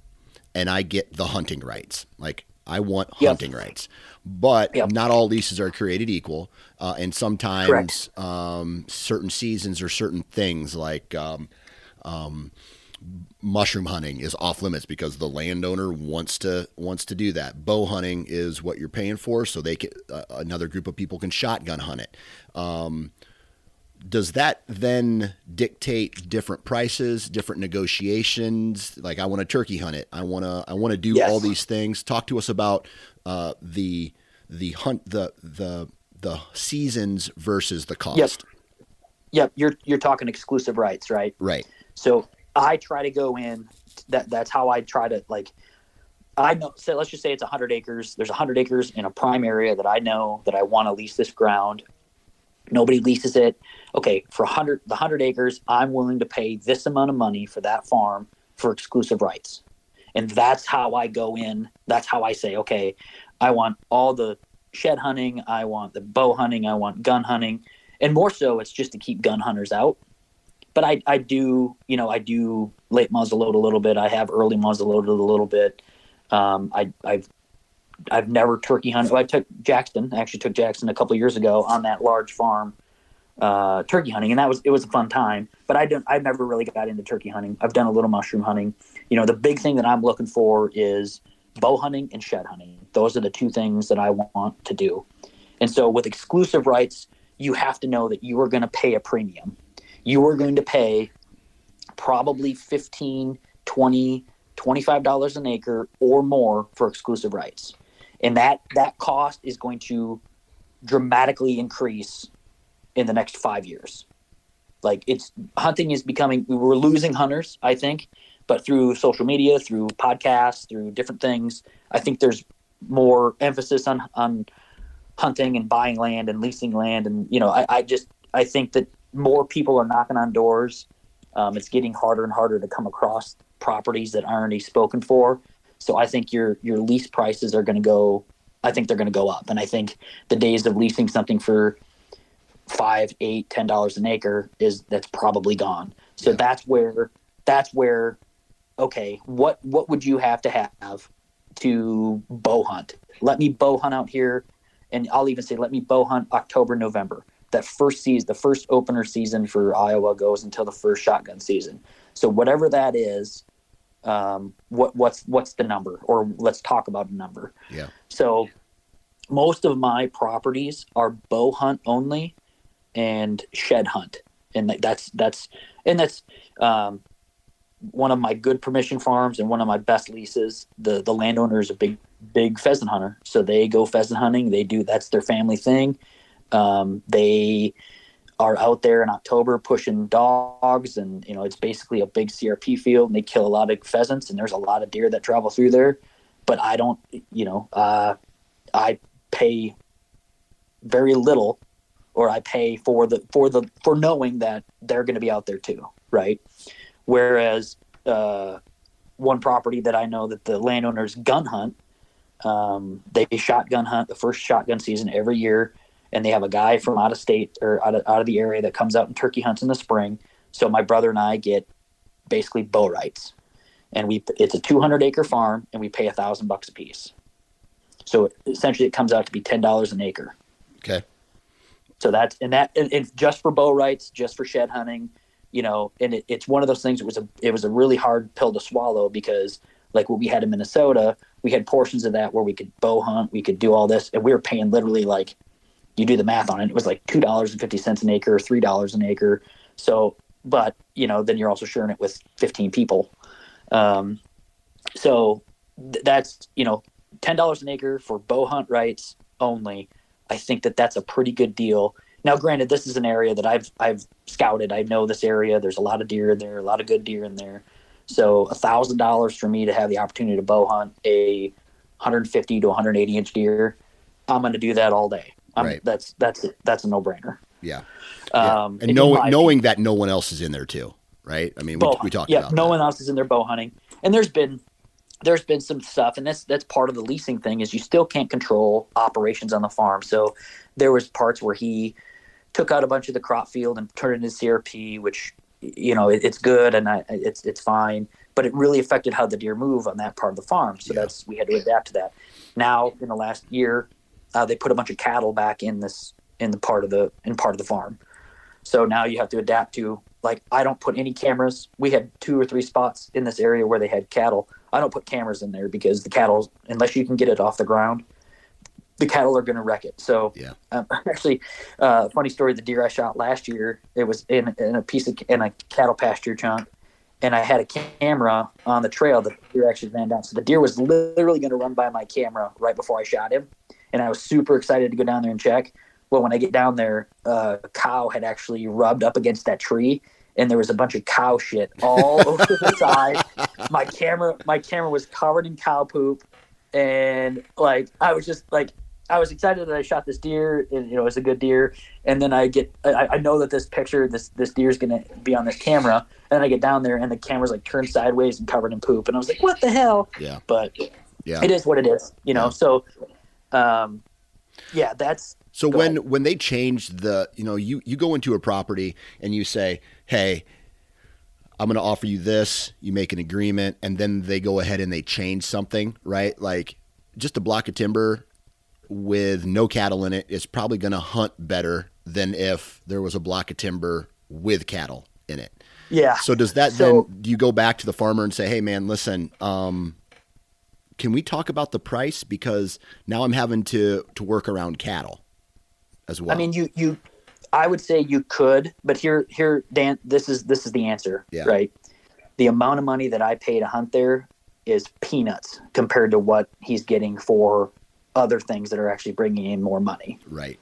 and I get the hunting rights. Like I want yep. hunting rights, but yep. not all leases are created equal, uh, and sometimes um, certain seasons or certain things like. Um, um, mushroom hunting is off limits because the landowner wants to wants to do that. Bow hunting is what you're paying for, so they can, uh, another group of people can shotgun hunt it. Does that then dictate different prices, different negotiations? Like I want to turkey hunt it. I want to I want to do yes. all these things. Talk to us about uh, the the hunt the the the seasons versus the cost. Yep. Yep, you're you're talking exclusive rights, right? Right. So I try to go in. That that's how I try to like. I know. So let's just say it's 100 acres. There's 100 acres in a prime area that I know that I want to lease this ground. Nobody leases it. Okay, for 100 the 100 acres, I'm willing to pay this amount of money for that farm for exclusive rights. And that's how I go in. That's how I say, okay, I want all the shed hunting, I want the bow hunting, I want gun hunting, and more so, it's just to keep gun hunters out but I, I do, you know, I do late muzzleload a little bit. I have early muzzleloaded a little bit. Um, I, I've, I've never turkey hunted. I took Jackson, I actually took Jackson a couple years ago on that large farm, uh, turkey hunting, and that was it was a fun time. But I don't, I've never really got into turkey hunting. I've done a little mushroom hunting. You know, the big thing that I'm looking for is bow hunting and shed hunting. Those are the two things that I want to do. And so with exclusive rights, you have to know that you are going to pay a premium you are going to pay probably 15 20 $25 an acre or more for exclusive rights and that that cost is going to dramatically increase in the next five years like it's hunting is becoming we're losing hunters i think but through social media through podcasts through different things i think there's more emphasis on on hunting and buying land and leasing land and you know i, I just i think that more people are knocking on doors. Um, it's getting harder and harder to come across properties that aren't already spoken for. So I think your your lease prices are going to go. I think they're going to go up, and I think the days of leasing something for five, eight, ten dollars an acre is that's probably gone. So yeah. that's where that's where okay, what what would you have to have to bow hunt? Let me bow hunt out here, and I'll even say let me bow hunt October, November that first season, the first opener season for Iowa goes until the first shotgun season. So whatever that is, um, what what's what's the number? Or let's talk about a number. Yeah. So most of my properties are bow hunt only and shed hunt, and that's that's and that's um, one of my good permission farms and one of my best leases. The the landowner is a big big pheasant hunter, so they go pheasant hunting. They do that's their family thing um, they are out there in October pushing dogs, and you know it's basically a big CRP field, and they kill a lot of pheasants, and there's a lot of deer that travel through there. But I don't, you know, uh, I pay very little, or I pay for the for the for knowing that they're going to be out there too. right? Whereas uh, one property that I know that the landowners gun hunt, um, they shotgun hunt the first shotgun season every year, and they have a guy from out of state or out of, out of the area that comes out and turkey hunts in the spring. So my brother and I get basically bow rights, and we it's a 200 acre farm, and we pay a thousand bucks a piece. So essentially, it comes out to be ten dollars an acre. Okay. So that's and that and it's just for bow rights, just for shed hunting, you know. And it, it's one of those things. It was a it was a really hard pill to swallow because like what we had in Minnesota, we had portions of that where we could bow hunt, we could do all this, and we were paying literally like you do the math on it, it was like two dollars and fifty cents an acre, three dollars an acre. So, but you know, then you're also sharing it with fifteen people. Um, so th- that's you know ten dollars an acre for bow hunt rights only. I think that that's a pretty good deal. Now, granted, this is an area that I've I've scouted. I know this area. There's a lot of deer in there, a lot of good deer in there. So a thousand dollars for me to have the opportunity to bow hunt a 150 to 180 inch deer, I'm going to do that all day. I'm, Right. That's that's that's a no brainer. Yeah. Yeah. Um, and knowing knowing that no one else is in there too, right? I mean, we, we talked yeah, about no that. one else is in there bow hunting, and there's been there's been some stuff, and that's that's part of the leasing thing is you still can't control operations on the farm. So there was parts where he took out a bunch of the crop field and turned it into CRP, which you know it, it's good and I, it's it's fine, but it really affected how the deer move on that part of the farm. So Yeah. that's we had to adapt to that. Now in the last year, uh, they put a bunch of cattle back in this in the part of the in part of the farm. So now you have to adapt to like I don't put any cameras. We had two or three spots in this area where they had cattle. I don't put cameras in there because the cattle, unless you can get it off the ground, the cattle are going to wreck it. So Yeah. um, [laughs] actually, uh, funny story: the deer I shot last year, it was in, in a piece of in a cattle pasture chunk, and I had a camera on the trail that the deer actually ran down. So the deer was literally going to run by my camera right before I shot him, and I was super excited to go down there and check. Well, when I get down there, uh, a cow had actually rubbed up against that tree, and there was a bunch of cow shit all [laughs] over the side. My camera, my camera was covered in cow poop, and like I was just like I was excited that I shot this deer, and you know it was a good deer. And then I get, I, I know that this picture, this this deer is gonna be on this camera. And I get down there, and the camera's like turned sideways and covered in poop, and I was like, "What the hell?" Yeah. But Yeah. it is what it is, you know. Yeah. So, um, yeah, that's So when when they change the, you know, you you go into a property and you say, "Hey, I'm going to offer you this." You make an agreement, and then they go ahead and they change something, right? Like just a block of timber with no cattle in it is probably going to hunt better than if there was a block of timber with cattle in it. yeah. So does that So- then do you go back to the farmer and say, "Hey man, listen, um can we talk about the price because now I'm having to to work around cattle as well." I mean, you you, I would say you could, but here here Dan, this is this is the answer, Yeah. right? The amount of money that I pay to hunt there is peanuts compared to what he's getting for other things that are actually bringing in more money. right.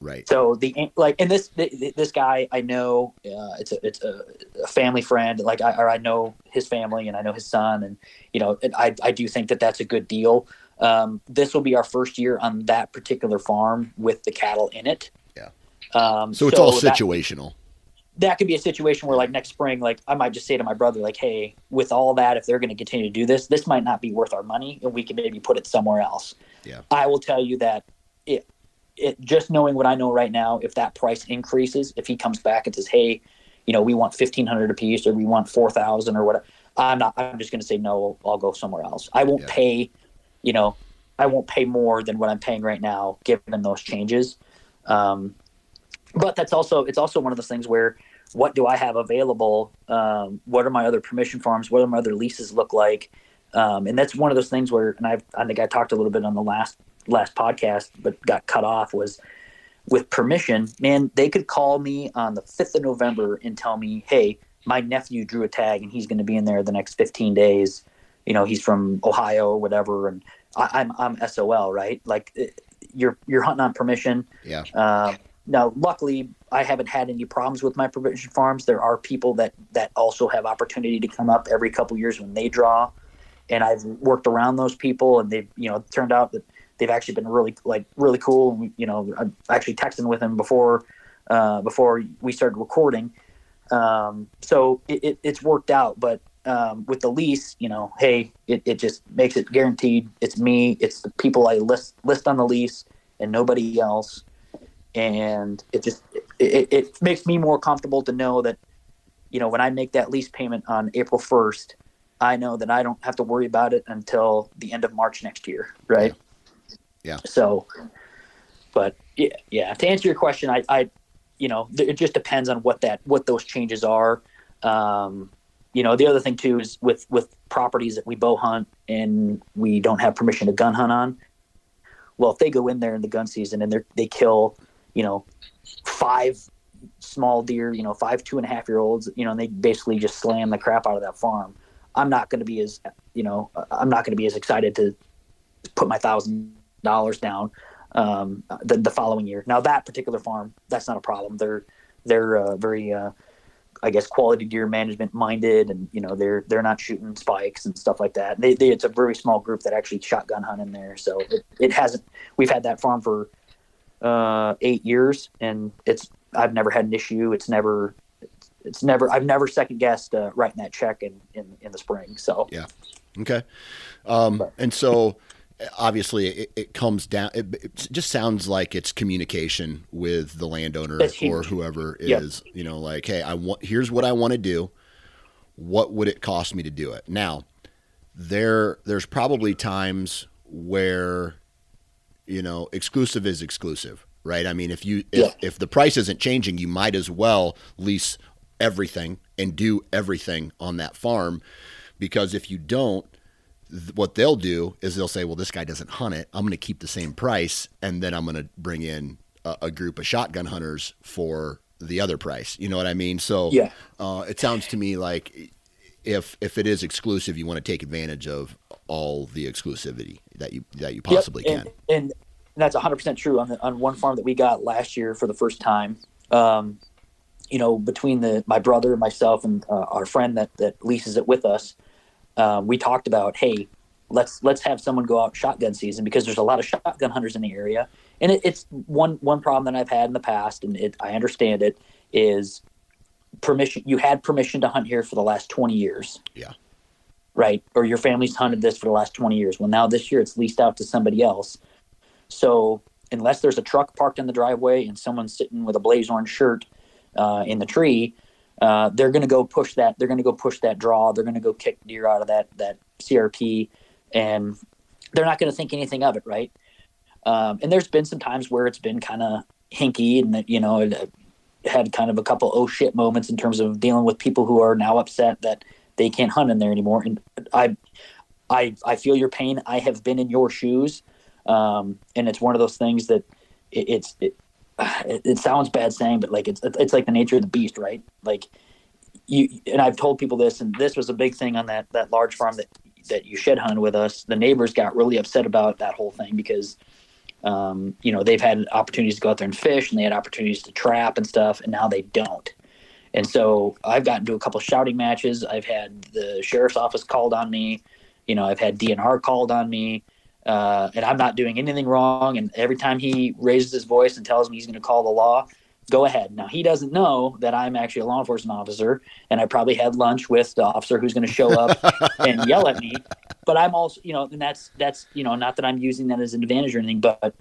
Right. So the like, and this this guy I know, uh, it's a it's a, a family friend. Like I or I know his family and I know his son, and you know, I I do think that that's a good deal. Um, this will be our first year on that particular farm with the cattle in it. Um, So it's all that- situational. that could be a situation where like next spring like i might just say to my brother like hey with all that if they're going to continue to do this this might not be worth our money and we can maybe put it somewhere else Yeah. i will tell you that it it just knowing what i know right now if that price increases if he comes back and says hey you know we want 1500 a piece or we want 4000 or whatever i'm not i'm just going to say no i'll go somewhere else i won't Yeah. pay you know i won't pay more than what i'm paying right now given those changes um, but that's also it's also one of those things where what do I have available? Um, what are my other permission forms? What do my other leases look like? Um, and that's one of those things where, and I I think I talked a little bit on the last last podcast, but got cut off was with permission. Man, they could call me on the fifth of November and tell me, hey, my nephew drew a tag and he's going to be in there the next fifteen days. You know, he's from Ohio or whatever, and I, I'm I'm SOL, right? Like it- you're you're hunting on permission. Yeah. Uh, now, luckily, I haven't had any problems with my provision farms. There are people that that also have opportunity to come up every couple years when they draw, and I've worked around those people, and they've you know turned out that they've actually been really like really cool. You know, I'm actually texting with them before uh, before we started recording. Um, so it, it, it's worked out, but um, with the lease, you know, hey, it, it just makes it guaranteed. It's me. It's the people I list list on the lease, and nobody else. And it just it, it makes me more comfortable to know that, you know, when I make that lease payment on April first, I know that I don't have to worry about it until the end of March next year, right? Yeah. So, but yeah, yeah. To answer your question, I, I, you know, it just depends on what that what those changes are. Um, you know, the other thing too is with with properties that we bow hunt and we don't have permission to gun hunt on. Well, if they go in there in the gun season and they they kill, you know, five small deer, you know, five two and a half year olds, you know, and they basically just slam the crap out of that farm. I'm not going to be as, you know, I'm not going to be as excited to put my thousand dollars down um, the, the following year. Now that particular farm, that's not a problem. They're they're uh, very uh, I guess quality deer management minded, and you know they're they're not shooting spikes and stuff like that. They, they it's a very small group that actually shotgun hunt in there, so it, it hasn't. We've had that farm for uh, eight years, and it's I've never had an issue. It's never it's never I've never second guessed uh, writing that check in, in in the spring. So yeah, okay, um, and so obviously it, it comes down it, it, just sounds like it's communication with the landowner or whoever is yep. you know like hey i want here's what i want to do what would it cost me to do it now there there's probably times where you know exclusive is exclusive right i mean if you if, yeah. if the price isn't changing you might as well lease everything and do everything on that farm because if you don't what they'll do is they'll say, well, this guy doesn't hunt it. I'm going to keep the same price, and then I'm going to bring in a, a, group of shotgun hunters for the other price. You know what I mean? So yeah, uh, it sounds to me like if if it is exclusive, you want to take advantage of all the exclusivity that you that you possibly yep. and, can. And, that's 100 percent true on the, on one farm that we got last year for the first time. Um, you know, between the my brother, and myself, and uh, our friend that that leases it with us um, we talked about, hey, let's let's have someone go out shotgun season because there's a lot of shotgun hunters in the area, and it, it's one one problem that I've had in the past, and it, I understand it is permission. You had permission to hunt here for the last 20 years. Yeah. Right, or your family's hunted this for the last 20 years. Well, now this year it's leased out to somebody else. So unless there's a truck parked in the driveway and someone's sitting with a blaze orange shirt uh, in the tree, uh, they're going to go push that. They're going to go push that draw. They're going to go kick deer out of that that CRP, and they're not going to think anything of it, right? Um, and there's been some times where it's been kind of hinky, and that you know it, had kind of a couple oh shit moments in terms of dealing with people who are now upset that they can't hunt in there anymore. And I, I, I feel your pain. I have been in your shoes, um, and it's one of those things that it, it's it, [sighs] it, sounds bad saying, but like it's it's like the nature of the beast, right? Like you and I've told people this, and this was a big thing on that that large farm that that you shed hunt with us. The neighbors got really upset about that whole thing because um, you know they've had opportunities to go out there and fish, and they had opportunities to trap and stuff, and now they don't. And so I've gotten to a couple shouting matches. I've had the sheriff's office called on me. You know, I've had DNR called on me uh, and I'm not doing anything wrong. And every time he raises his voice and tells me he's going to call the law, go ahead. Now he doesn't know that I'm actually a law enforcement officer, and I probably had lunch with the officer who's going to show up [laughs] and yell at me. But I'm also, you know, and that's that's you know, not that I'm using that as an advantage or anything, but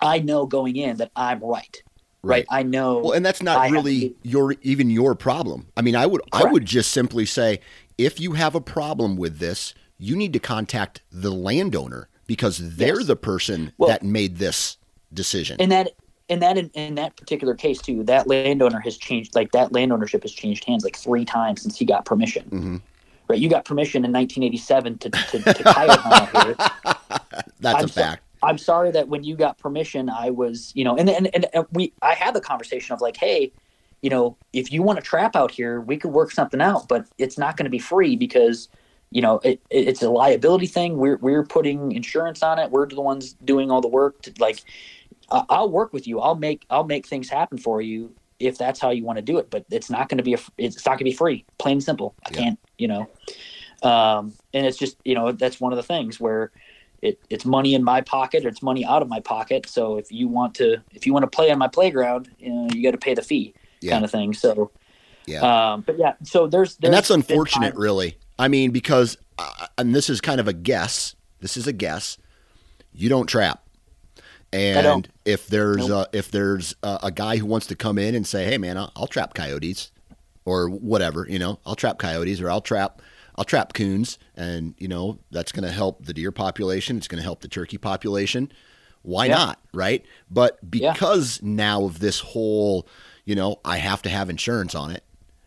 I know going in that I'm right. Right. right. I know. Well, and that's not I really your even your problem. I mean, I would Correct. I would just simply say if you have a problem with this, you need to contact the landowner because they're yes. the person well, that made this decision. And that in that in, in, that particular case too, that landowner has changed like that land ownership has changed hands like three times since he got permission. Mm-hmm. Right, you got permission in 1987 to to, to [laughs] coyote hunt here. That's I'm a fact. I'm sorry that when you got permission, I was you know, and, and and and we I had the conversation of like, hey, you know, if you want to trap out here, we could work something out, but it's not going to be free because you know, it, it's a liability thing. We're we're putting insurance on it. We're the ones doing all the work. To, like, I'll work with you. I'll make I'll make things happen for you if that's how you want to do it. But it's not going to be a it's not going to be free. Plain and simple. I yeah. can't. You know, um, and it's just you know that's one of the things where it, it's money in my pocket or it's money out of my pocket. So if you want to if you want to play on my playground, you know, you got to pay the fee, yeah. kind of thing. So Yeah. Um, but yeah, so there's, there's and that's unfortunate, really. I mean, because, uh, and this is kind of a guess. This is a guess. You don't trap. And don't. if there's Nope. a, if there's a, a guy who wants to come in and say, "Hey, man, I'll, I'll trap coyotes," or whatever, you know, I'll trap coyotes or I'll trap I'll trap coons, and you know that's going to help the deer population. It's going to help the turkey population. Why Yeah. not, right? But Yeah. because now of this whole, you know, I have to have insurance on it.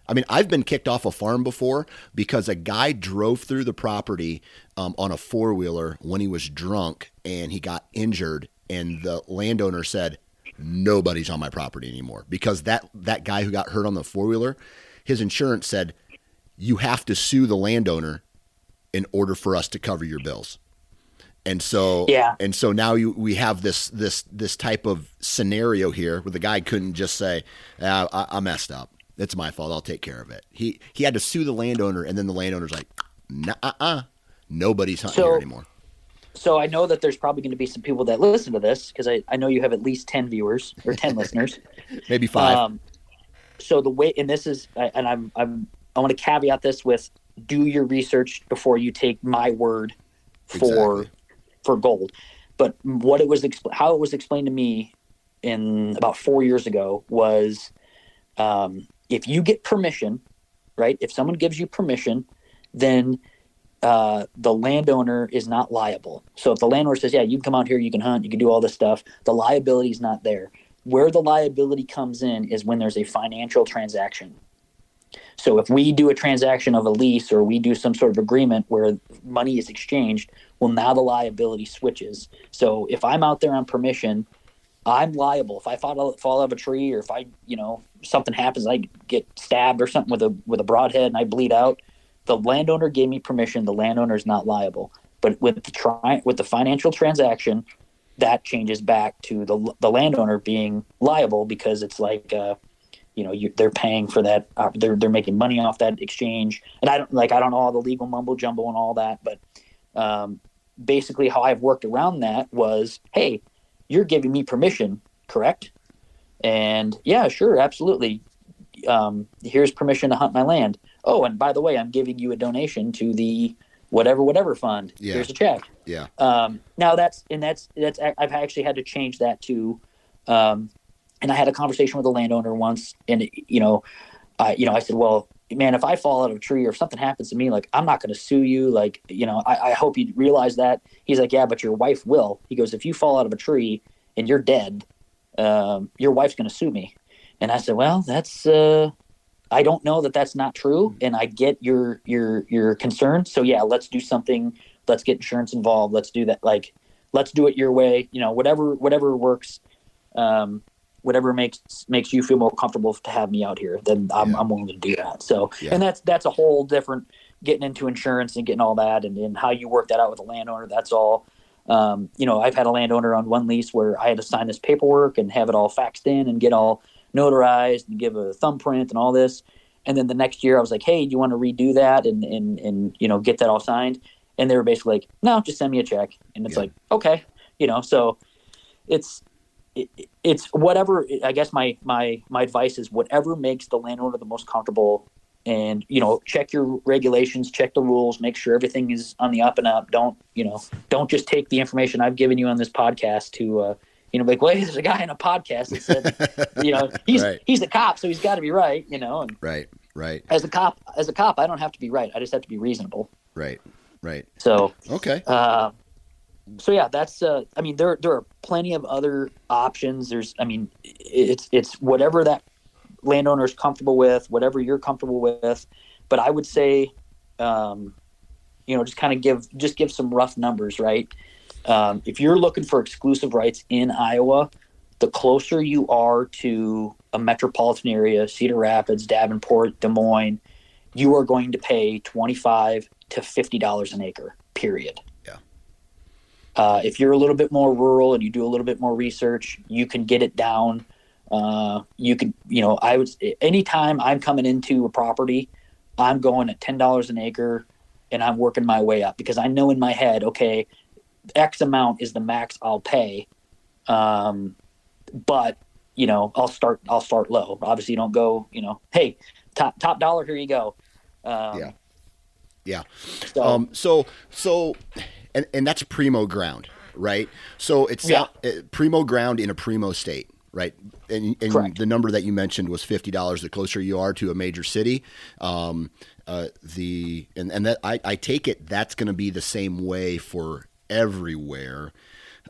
I mean, I've been kicked off a farm before because a guy drove through the property um, on a four wheeler when he was drunk and he got injured, and the landowner said, "Nobody's on my property anymore," because that that guy who got hurt on the four wheeler, his insurance said, "You have to sue the landowner in order for us to cover your bills." And so, Yeah. and so now you, we have this this this type of scenario here where the guy couldn't just say, ah, I, "I messed up. It's my fault. I'll take care of it." He he had to sue the landowner, and then the landowner's like, "Nah, uh, nobody's hunting So- here anymore." So I know that there's probably going to be some people that listen to this because I, I know you have at least 10 viewers or 10 [laughs] listeners. Maybe five. Um, so the way, and this is, and I'm, I'm, I want to caveat this with do your research before you take my word for, Exactly. for gold. But what it was, expl- how it was explained to me in about four years ago was, um, if you get permission, right? If someone gives you permission, then uh, the landowner is not liable. So if the landowner says, "Yeah, you can come out here, you can hunt, you can do all this stuff," the liability is not there. Where the liability comes in is when there's a financial transaction. So if we do a transaction of a lease or we do some sort of agreement where money is exchanged, well, now the liability switches. So if I'm out there on permission, I'm liable. If I fall, fall out of a tree or if I, you know, something happens, I get stabbed or something with a with a broadhead and I bleed out, the landowner gave me permission. The landowner is not liable. But with the tri- with the financial transaction, that changes back to the the landowner being liable because it's like, uh, you know, you, they're paying for that. Uh, they're they're making money off that exchange. And I don't like I don't know all the legal mumbo jumbo and all that, but um, basically how I've worked around that was, hey, you're giving me permission, correct? And yeah, sure, absolutely. Um, here's permission to hunt my land. Oh, and by the way, I'm giving you a donation to the whatever whatever fund. Yeah. Here's a check. yeah. Um, now that's and that's that's I've actually had to change that to, um, and I had a conversation with a landowner once, and you know, I you know I said, well, man, if I fall out of a tree or if something happens to me, like I'm not going to sue you. Like you know, I, I hope you realize that. He's like, yeah, but your wife will. He goes, if you fall out of a tree and you're dead, um, your wife's going to sue me. And I said, well, that's uh, I don't know that that's not true, and I get your your your concern. So yeah, let's do something. Let's get insurance involved. Let's do that. Like, let's do it your way. You know, whatever whatever works, um, whatever makes makes you feel more comfortable to have me out here. Then I'm, Yeah. I'm willing to do that. So, Yeah. and that's that's a whole different getting into insurance and getting all that, and, and how you work that out with a landowner. That's all. Um, you know, I've had a landowner on one lease where I had to sign this paperwork and have it all faxed in and get all notarized and give a thumbprint and all this. And then the next year I was like, Hey, do you want to redo that and, and, and, you know, get that all signed? And they were basically like, no, just send me a check. And it's Yeah. like, okay, you know, so it's, it, it's whatever, I guess my, my, my advice is whatever makes the landowner the most comfortable and, you know, check your regulations, check the rules, make sure everything is on the up and up. Don't, you know, don't just take the information I've given you on this podcast to, uh, you know, like, well, [laughs] there's a guy in a podcast that said, you know, [laughs] he's Right. he's a cop, so he's got to be right, you know. And Right. Right. as a cop, as a cop, I don't have to be right. I just have to be reasonable. Right. Right. So, Okay. uh, so yeah, that's. Uh, I mean, there there are plenty of other options. There's, I mean, it's it's whatever that landowner is comfortable with, whatever you're comfortable with. But I would say, um, you know, just kind of give just give some rough numbers, right? Um, if you're looking for exclusive rights in Iowa, the closer you are to a metropolitan area, Cedar Rapids, Davenport, Des Moines, you are going to pay twenty-five to fifty dollars an acre. Period. Uh, if you're a little bit more rural and you do a little bit more research, you can get it down. Uh, you could, you know, I would anytime I'm coming into a property, I'm going at ten dollars an acre, and I'm working my way up because I know in my head, okay, X amount is the max I'll pay. Um, but you know, I'll start I'll start low. Obviously, you don't go, you know, hey, top top dollar. Here you go. Um, yeah. Yeah. So, um, so, so, and, and that's primo ground, right? So it's yeah. uh, primo ground in a primo state, right? And, and the number that you mentioned was fifty dollars. The closer you are to a major city, um, uh, the and and that I, I take it that's going to be the same way for everywhere.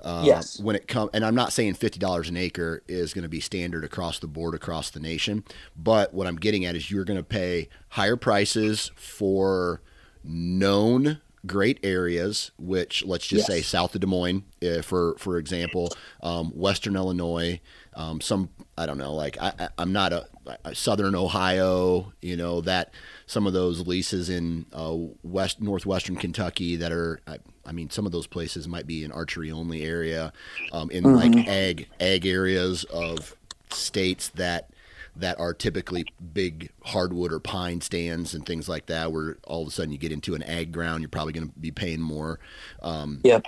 Uh, yes. When it comes, and I'm not saying fifty dollars an acre is going to be standard across the board across the nation, but what I'm getting at is you're going to pay higher prices for known great areas, which let's just yes. say south of Des Moines, uh, for for example, um, Western Illinois, um, some I don't know, like I, am not a, a, Southern Ohio, you know that some of those leases in uh, west northwestern Kentucky that are, I, I, mean, some of those places might be an archery only area, um, in mm-hmm. like ag ag areas of states that that are typically big hardwood or pine stands and things like that, where all of a sudden you get into an ag ground, you're probably going to be paying more. Um, yeah.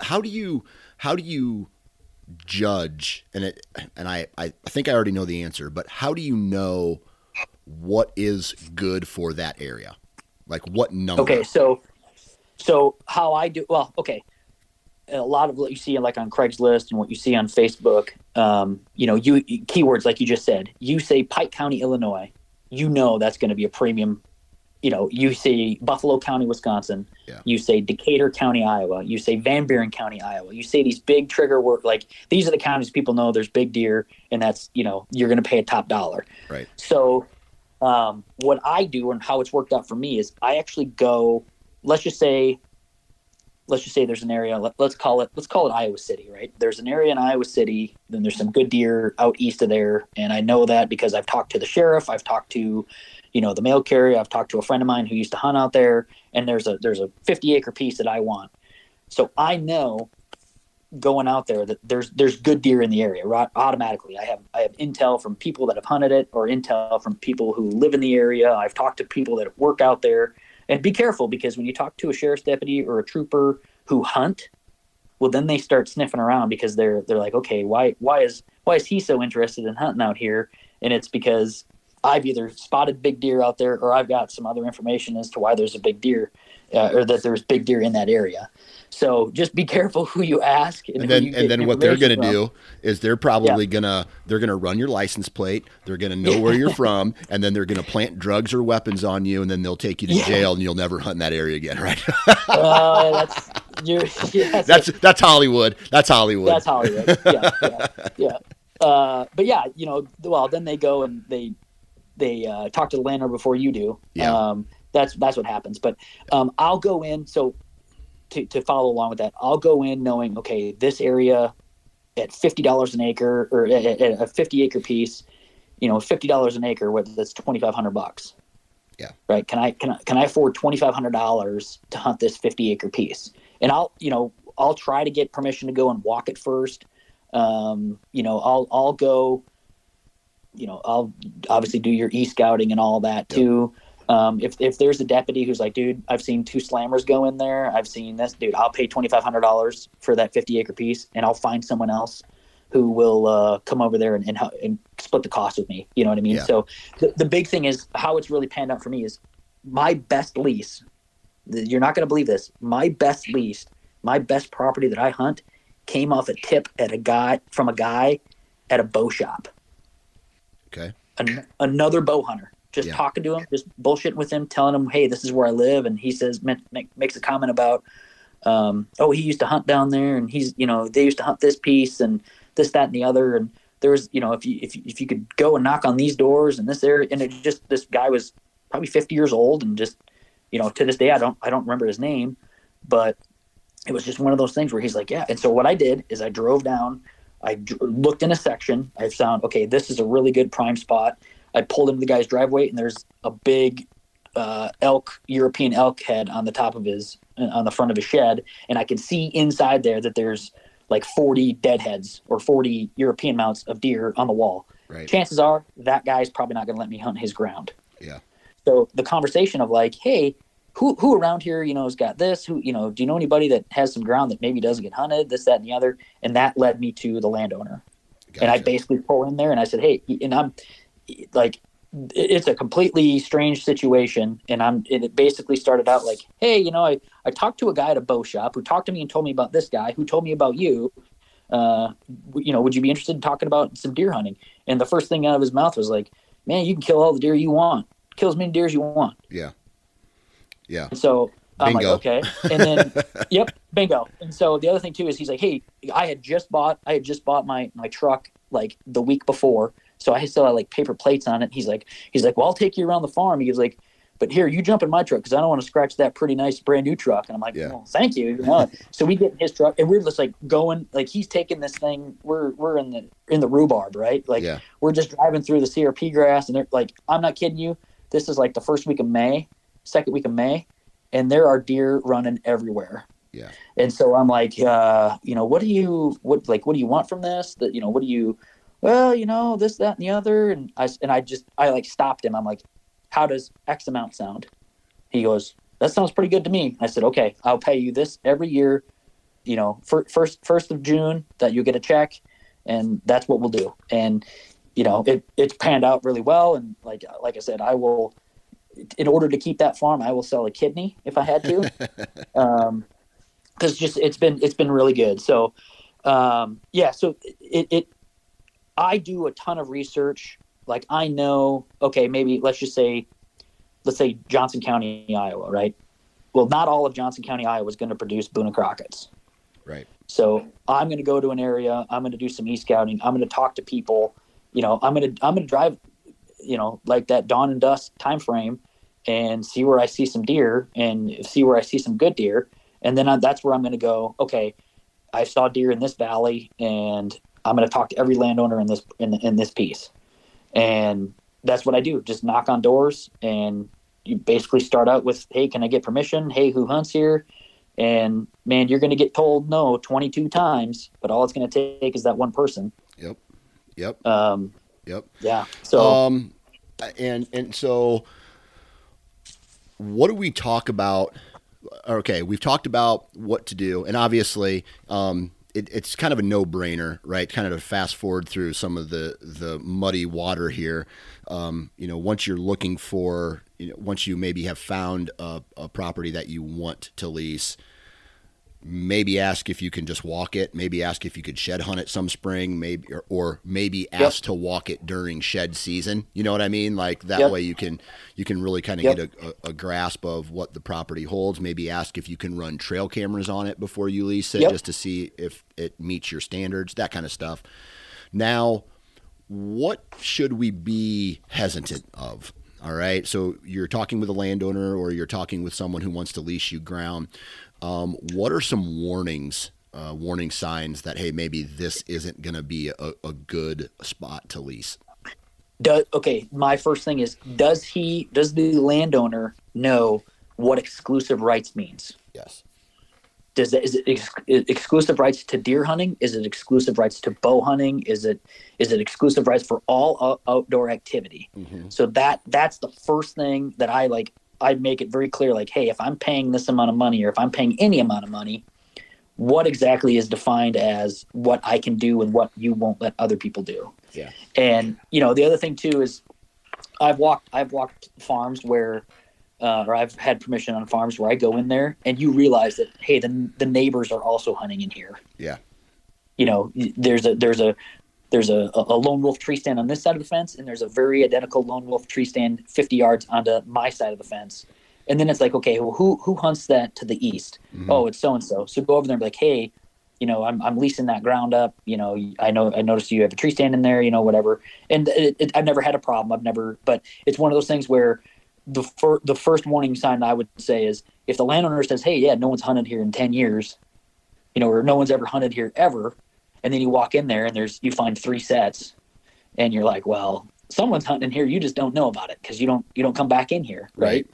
How do you how do you judge and it and I, I think I already know the answer, but how do you know what is good for that area? Like what number? Okay, so so how I do well, okay a lot of what you see like on Craigslist and what you see on Facebook, um, you know, you keywords like you just said. You say Pike County, Illinois, you know that's going to be a premium. You know, you say Buffalo County, Wisconsin. Yeah. You say Decatur County, Iowa. You say Van Buren County, Iowa. You say these big trigger work like these are the counties people know there's big deer, and that's you know you're going to pay a top dollar. Right. So, um, what I do and how it's worked out for me is I actually go. Let's just say let's just say there's an area let, us call it let's call it iowa city right? There's an area in iowa city then there's some good deer out east of there. And i know that because i've talked to the sheriff i've talked to you know the mail carrier i've talked to a friend of mine who used to hunt out there. And there's a there's a 50 acre piece that i want. So i know going out there that there's there's good deer in the area right? Automatically. I have i have intel from people that have hunted it or intel from people who live in the area. I've talked to people that work out there and be careful because when you talk to a sheriff's deputy or a trooper who hunt, well, then they start sniffing around because they're they're like, okay, why why is why is he so interested in hunting out here? And it's because I've either spotted big deer out there or I've got some other information as to why there's a big deer uh, or that there's big deer in that area. So just be careful who you ask. And, and then, and then what they're going to do is they're probably yeah. gonna they're gonna run your license plate. They're gonna know where you're [laughs] from, and then they're gonna plant drugs or weapons on you, and then they'll take you to yeah. jail, and you'll never hunt in that area again, [laughs] right? uh, that's [laughs] yeah, that's that's Hollywood. That's Hollywood. That's Hollywood. Yeah, yeah, yeah. Uh, but yeah, you know, well, then they go and they they uh, talk to the landlord before you do. Yeah. Um, that's that's what happens. But um, I'll go in. So to, to follow along with that, I'll go in knowing, okay, this area at fifty dollars an acre or at, at a fifty acre piece, you know, fifty dollars an acre, what that's twenty five hundred bucks. Yeah. Right. Can I can I can I afford twenty five hundred dollars to hunt this fifty acre piece? And I'll you know I'll try to get permission to go and walk it first. Um, you know, I'll I'll go. You know, I'll obviously do your e scouting and all that too. Um, if, if there's a deputy who's like, dude, I've seen two slammers go in there. I've seen this, dude. I'll pay twenty five hundred dollars for that fifty acre piece, and I'll find someone else who will uh, come over there and, and, and split the cost with me. You know what I mean? Yeah. So the, the big thing is how it's really panned out for me is my best lease. You're not going to believe this. My best lease, my best property that I hunt, came off a tip at a guy from a guy at a bow shop. Okay. An, another bow hunter just yeah. talking to him, just bullshitting with him, telling him, "Hey, this is where I live," and he says make, makes a comment about, um, "Oh, he used to hunt down there, and he's you know they used to hunt this piece and this, that, and the other." And there was you know if you if if you could go and knock on these doors and this area, and it just this guy was probably 50 years old and just you know to this day I don't I don't remember his name, but it was just one of those things where he's like, yeah. And so what I did is I drove down. I looked in a section. I found okay, this is a really good prime spot. I pulled into the guy's driveway, and there's a big uh, elk, European elk head on the top of his, uh, on the front of his shed, and I can see inside there that there's like 40 deadheads or 40 European mounts of deer on the wall. Right. Chances are that guy's probably not going to let me hunt his ground. Yeah. So the conversation of like, hey, who who around here, you know, has got this? Who, you know, do you know anybody that has some ground that maybe doesn't get hunted? This, that, and the other. And that led me to the landowner. Gotcha. And I basically pull in there and I said, hey, and I'm like it's a completely strange situation and i'm it basically started out like hey you know i i talked to a guy at a bow shop who talked to me and told me about this guy who told me about you uh you know would you be interested in talking about some deer hunting and the first thing out of his mouth was like man you can kill all the deer you want kill as many deer as you want Yeah. Yeah. and so I'm Bingo. like, okay. And then, [laughs] yep, bingo. And so the other thing too is he's like, hey, I had just bought, I had just bought my my truck like the week before, so I still had like paper plates on it. He's like, he's like, well, I'll take you around the farm. He was like, but here, you jump in my truck because I don't want to scratch that pretty nice brand new truck. And I'm like, Yeah. well, thank you. you so we get in his truck and we're just like going, like he's taking this thing. We're we're in the in the rhubarb, right? Like Yeah. we're just driving through the CRP grass, and they're like, I'm not kidding you. This is like the first week of May, second week of May, and there are deer running everywhere. Yeah. And so I'm like, uh, you know, what do you what like what do you want from this? That you know, what do you well, you know, this, that, and the other. And I and I just I like stopped him. I'm like, how does X amount sound? He goes, that sounds pretty good to me. I said, okay, I'll pay you this every year. You know, fir- first first of June that you get a check, and that's what we'll do. And you know, it it's panned out really well. And like like I said, I will, in order to keep that farm, I will sell a kidney if I had to. [laughs] um, because just it's been it's been really good. So, um, yeah. So it, it I do a ton of research. Like I know, okay, maybe let's just say, let's say Johnson County, Iowa, right? Well, not all of Johnson County, Iowa is going to produce Boone and Crockett's. Right. So I'm going to go to an area. I'm going to do some e scouting. I'm going to talk to people. You know, I'm going to I'm going to drive, you know, like that dawn and dusk time frame, and see where I see some deer and see where I see some good deer, and then I, that's where I'm going to go. Okay, I saw deer in this valley, and I'm going to talk to every landowner in this in, in this piece, and that's what I do. Just knock on doors, and you basically start out with, "Hey, can I get permission? Hey, who hunts here?" And man, you're going to get told no 22 times, but all it's going to take is that one person. Yep. Yep. Um, Yep. yeah. So Um, and and so, what do we talk about? Okay, we've talked about what to do, and obviously, um, it, it's kind of a no-brainer, right? Kind of to fast forward through some of the the muddy water here. Um, you know, once you're looking for, you know, once you maybe have found a, a property that you want to lease, maybe ask if you can just walk it maybe ask if you could shed hunt it some spring maybe or, or maybe ask to walk it during shed season you know what i mean like that Yep. way you can you can really kind of Yep. get a, a, grasp of what the property holds maybe ask if you can run trail cameras on it before you lease it Yep. just to see if it meets your standards that kind of stuff now what should we be hesitant of? All right. So you're talking with a landowner or you're talking with someone who wants to lease you ground. Um, what are some warnings, uh, warning signs that, hey, maybe this isn't going to be a, a good spot to lease? does okay my first thing is does he does the landowner know what exclusive rights means? Yes. does that is it ex- exclusive rights to deer hunting? Is it exclusive rights to bow hunting? Is it is it exclusive rights for all out- outdoor activity? So that that's the first thing that i like i make it very clear like hey if i'm paying this amount of money or if i'm paying any amount of money what exactly is defined as what i can do and what you won't let other people do Yeah. and you know, the other thing too is, I've walked I've walked farms where, uh, or I've had permission on farms where I go in there and you realize that hey, the the neighbors are also hunting in here. Yeah. You know, there's a there's a there's a, a lone wolf tree stand on this side of the fence, and there's a very identical lone wolf tree stand 50 yards onto my side of the fence. And then it's like, okay, well, who who hunts that to the east? Mm-hmm. Oh, it's so and so. So go over there and be like, hey, you know, I'm, I'm leasing that ground up. You know, I know I noticed you have a tree stand in there. You know, whatever. And it, it, I've never had a problem. I've never, but it's one of those things where the fir- the first warning sign I would say is if the landowner says, hey, yeah, no one's hunted here in 10 years, you know, or no one's ever hunted here ever, and then you walk in there and there's you find three sets, and you're like, well, someone's hunting here. You just don't know about it because you don't you don't come back in here, right?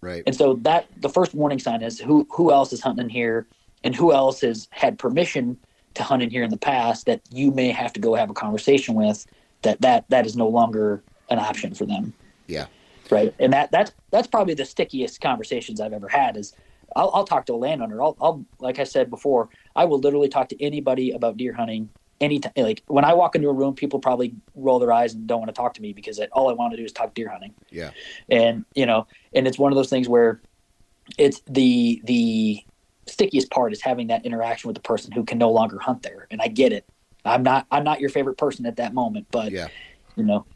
Right. And so that the first warning sign is who who else is hunting in here and who else has had permission to hunt in here in the past that you may have to go have a conversation with that that that is no longer an option for them Yeah. right and that that's that's probably the stickiest conversations i've ever had is i'll, I'll talk to a landowner I'll, I'll like i said before i will literally talk to anybody about deer hunting anytime, like when I walk into a room, people probably roll their eyes and don't want to talk to me because it, all I want to do is talk deer hunting. Yeah. And you know, and it's one of those things where it's the the stickiest part is having that interaction with the person who can no longer hunt there. And I get it. I'm not I'm not your favorite person at that moment, but Yeah. you know,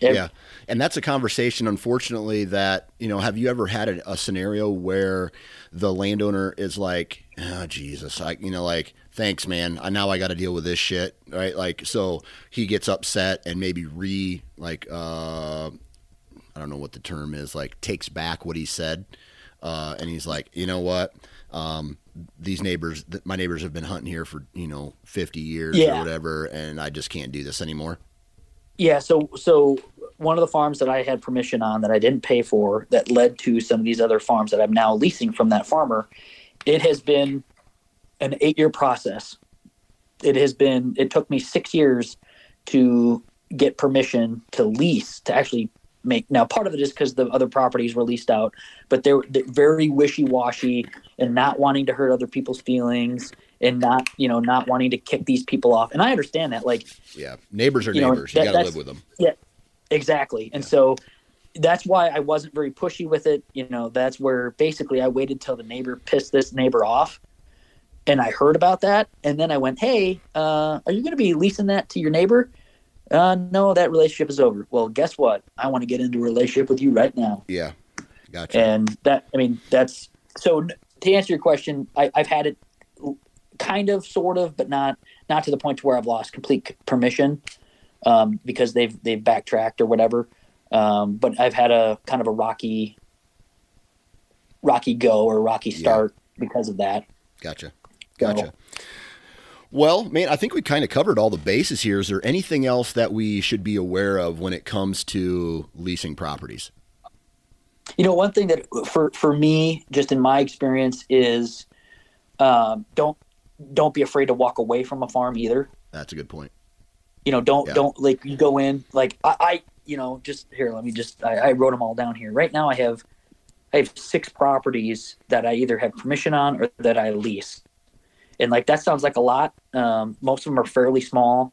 Yeah. And that's a conversation, unfortunately, that, you know, have you ever had a, a scenario where the landowner is like, oh, Jesus, I, you know, like, thanks, man. I, now I got to deal with this shit. Right. Like, so he gets upset and maybe re, like, uh, I don't know what the term is, like, takes back what he said. Uh, and he's like, you know what? Um, these neighbors, th- my neighbors have been hunting here for, you know, 50 years or whatever, and I just can't do this anymore. Yeah, so so one of the farms that I had permission on that I didn't pay for that led to some of these other farms that I'm now leasing from that farmer, it has been an 8-year process. It has been it took me 6 years to get permission to lease to actually make now part of it is because the other properties were leased out but they're, they're very wishy-washy and not wanting to hurt other people's feelings and not you know not wanting to kick these people off and i understand that like Yeah. Neighbors are You know, neighbors. you got to live with them. Exactly. And so that's why I wasn't very pushy with it. You know, that's where basically I waited till the neighbor pissed this neighbor off. And I heard about that. And then I went, Hey, uh, are you going to be leasing that to your neighbor? Uh, no, that relationship is over. Well, guess what? I want to get into a relationship with you right now. Yeah. Gotcha. And that, I mean, that's so to answer your question, I, I've had it kind of, sort of, but not, not to the point to where I've lost complete permission um, because they've, they've backtracked or whatever. Um, but I've had a kind of a rocky, rocky go or rocky start because of that. Gotcha. So- Gotcha. Well, man, I think we kind of covered all the bases here. Is there anything else that we should be aware of when it comes to leasing properties? You know, one thing that for for me, just in my experience, is um, don't don't be afraid to walk away from a farm either. That's a good point. You know, don't Yeah. don't like you go in like I, I you know just here. Let me just I, I wrote them all down here. Right now, I have I have six properties that I either have permission on or that I lease, and like that sounds like a lot. Um, most of them are fairly small.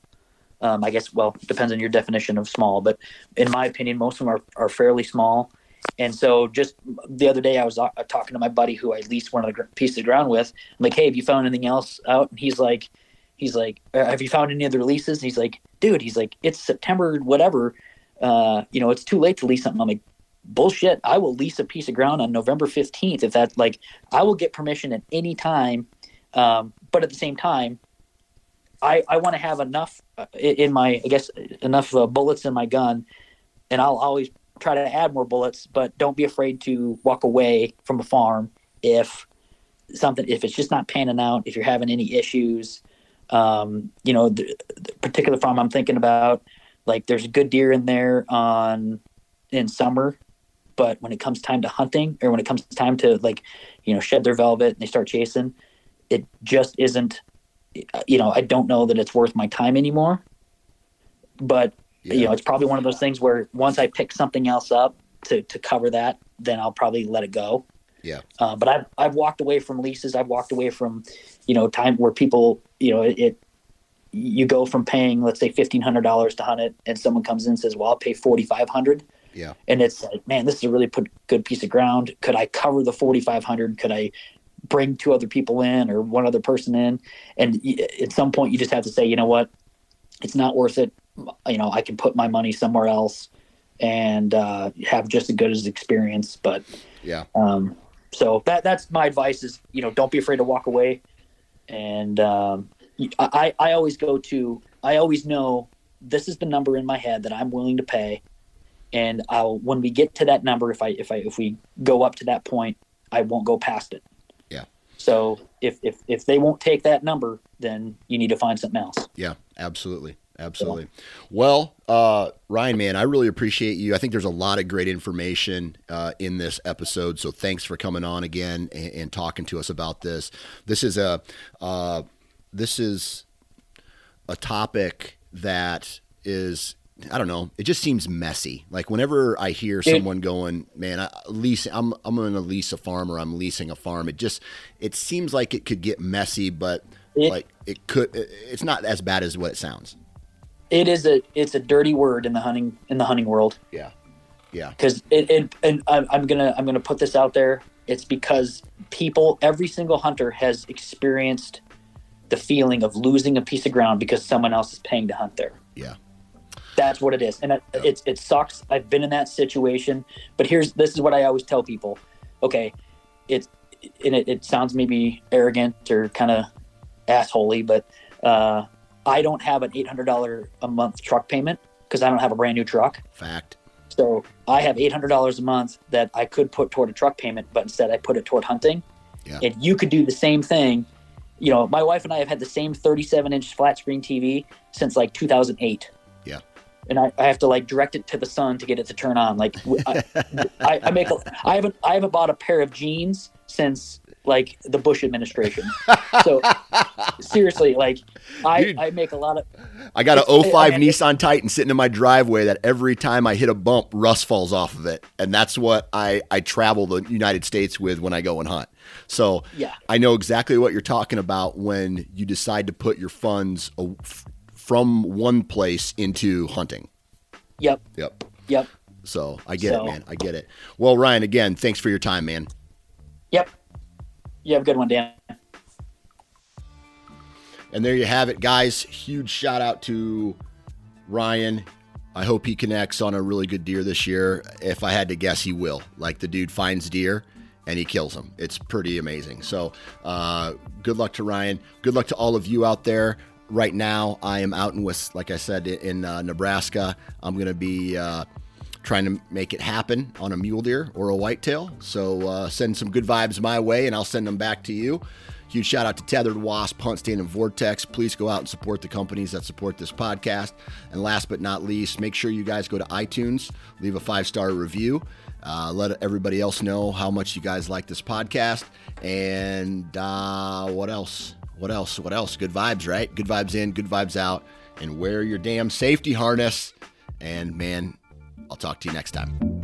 Um, I guess well depends on your definition of small, but in my opinion, most of them are, are fairly small. And so just the other day, I was uh, talking to my buddy who I leased one of the pieces of ground with. I'm like, "Hey, have you found anything else out?" And he's like, "He's like, "Uh, have you found any other leases?" And he's like, "Dude, he's like, it's September, whatever. Uh, you know, it's too late to lease something." I'm like, "Bullshit! I will lease a piece of ground on November 15th if that's like, I will get permission at any time." Um, but at the same time, I I want to have enough uh, in in my, I guess, enough uh, bullets in my gun, and I'll always try to add more bullets, but don't be afraid to walk away from a farm if something if it's just not panning out, if you're having any issues. Um, you know, the, the particular farm I'm thinking about, like there's good deer in there on in summer, but when it comes time to hunting or when it comes time to like, you know, shed their velvet and they start chasing, it just isn't you know, I don't know that it's worth my time anymore. But you know, it's probably one of those things where once I pick something else up to, to cover that, then I'll probably let it go. Yeah. Uh, but I've I've walked away from leases. I've walked away from, you know, time where people, you know, it, it you go from paying let's say fifteen hundred dollars to hunt it, and someone comes in and says, "Well, I'll pay forty five hundred. Yeah. And it's like, man, this is a really put, good piece of ground. Could I cover the forty five hundred? Could I bring two other people in or one other person in? And at some point, you just have to say, you know what, it's not worth it. You know, I can put my money somewhere else and uh, have just as good as experience. But Yeah. um, so that that's my advice is you know don't be afraid to walk away, and um, I I always go to I always know this is the number in my head that I'm willing to pay, and I'll when we get to that number if I if I if we go up to that point I won't go past it. Yeah. So if if if they won't take that number, then you need to find something else. Yeah, absolutely. Absolutely. Well, uh, Ryan, man, I really appreciate you. I think there's a lot of great information uh, in this episode. So thanks for coming on again and, and talking to us about this. This is a uh, this is a topic that is I don't know. It just seems messy. Like whenever I hear someone going, "Man, I lease. I'm I'm going to lease a farm or I'm leasing a farm." It just it seems like it could get messy, but It, like it could. It's not as bad as what it sounds. It is a. It's a dirty word in the hunting in the hunting world. Yeah. Yeah. Because it, it and I'm gonna I'm gonna put this out there. It's because people, every single hunter has experienced the feeling of losing a piece of ground because someone else is paying to hunt there. Yeah. That's what it is, and it, yeah. it, it sucks. I've been in that situation, but here's this is what I always tell people. Okay, it's and it, it sounds maybe arrogant or kind of assholey, but uh, I don't have an eight hundred dollar a month truck payment because I don't have a brand new truck. Fact. So I have eight hundred dollars a month that I could put toward a truck payment, but instead I put it toward hunting. Yeah. And you could do the same thing. You know, my wife and I have had the same 37 inch flat screen TV since like 2008 Yeah. and I, I, have to like direct it to the sun to get it to turn on. Like I, [laughs] I, I, make a, I haven't I haven't bought a pair of jeans since like the Bush administration. [laughs] So seriously, like I, Dude, I make a lot of. I got an 05 Nissan Titan sitting in my driveway that every time I hit a bump, rust falls off of it, and that's what I I travel the United States with when I go and hunt. So yeah, I know exactly what you're talking about when you decide to put your funds from one place into hunting. Yep. Yep. Yep. So I get so. it, man. I get it. Well, Ryan, again, thanks for your time, man. You have a good one, Dan. And there you have it, guys. Huge shout out to Ryan. I hope he connects on a really good deer this year. If I had to guess, he will. Like the dude finds deer and he kills them. It's pretty amazing. So, uh, good luck to Ryan. Good luck to all of you out there right now I am out in West, like I said, in uh, Nebraska. I'm going to be uh, trying to make it happen on a mule deer or a whitetail. So uh, send some good vibes my way, and I'll send them back to you. Huge shout out to Tethered Wasp, Hunt Stand, and Vortex. Please go out and support the companies that support this podcast. And last but not least, make sure you guys go to iTunes, leave a five star review. Uh, let everybody else know how much you guys like this podcast. And uh, what else? what else? What else? Good vibes, right? Good vibes in, good vibes out. And wear your damn safety harness. And man, I'll talk to you next time.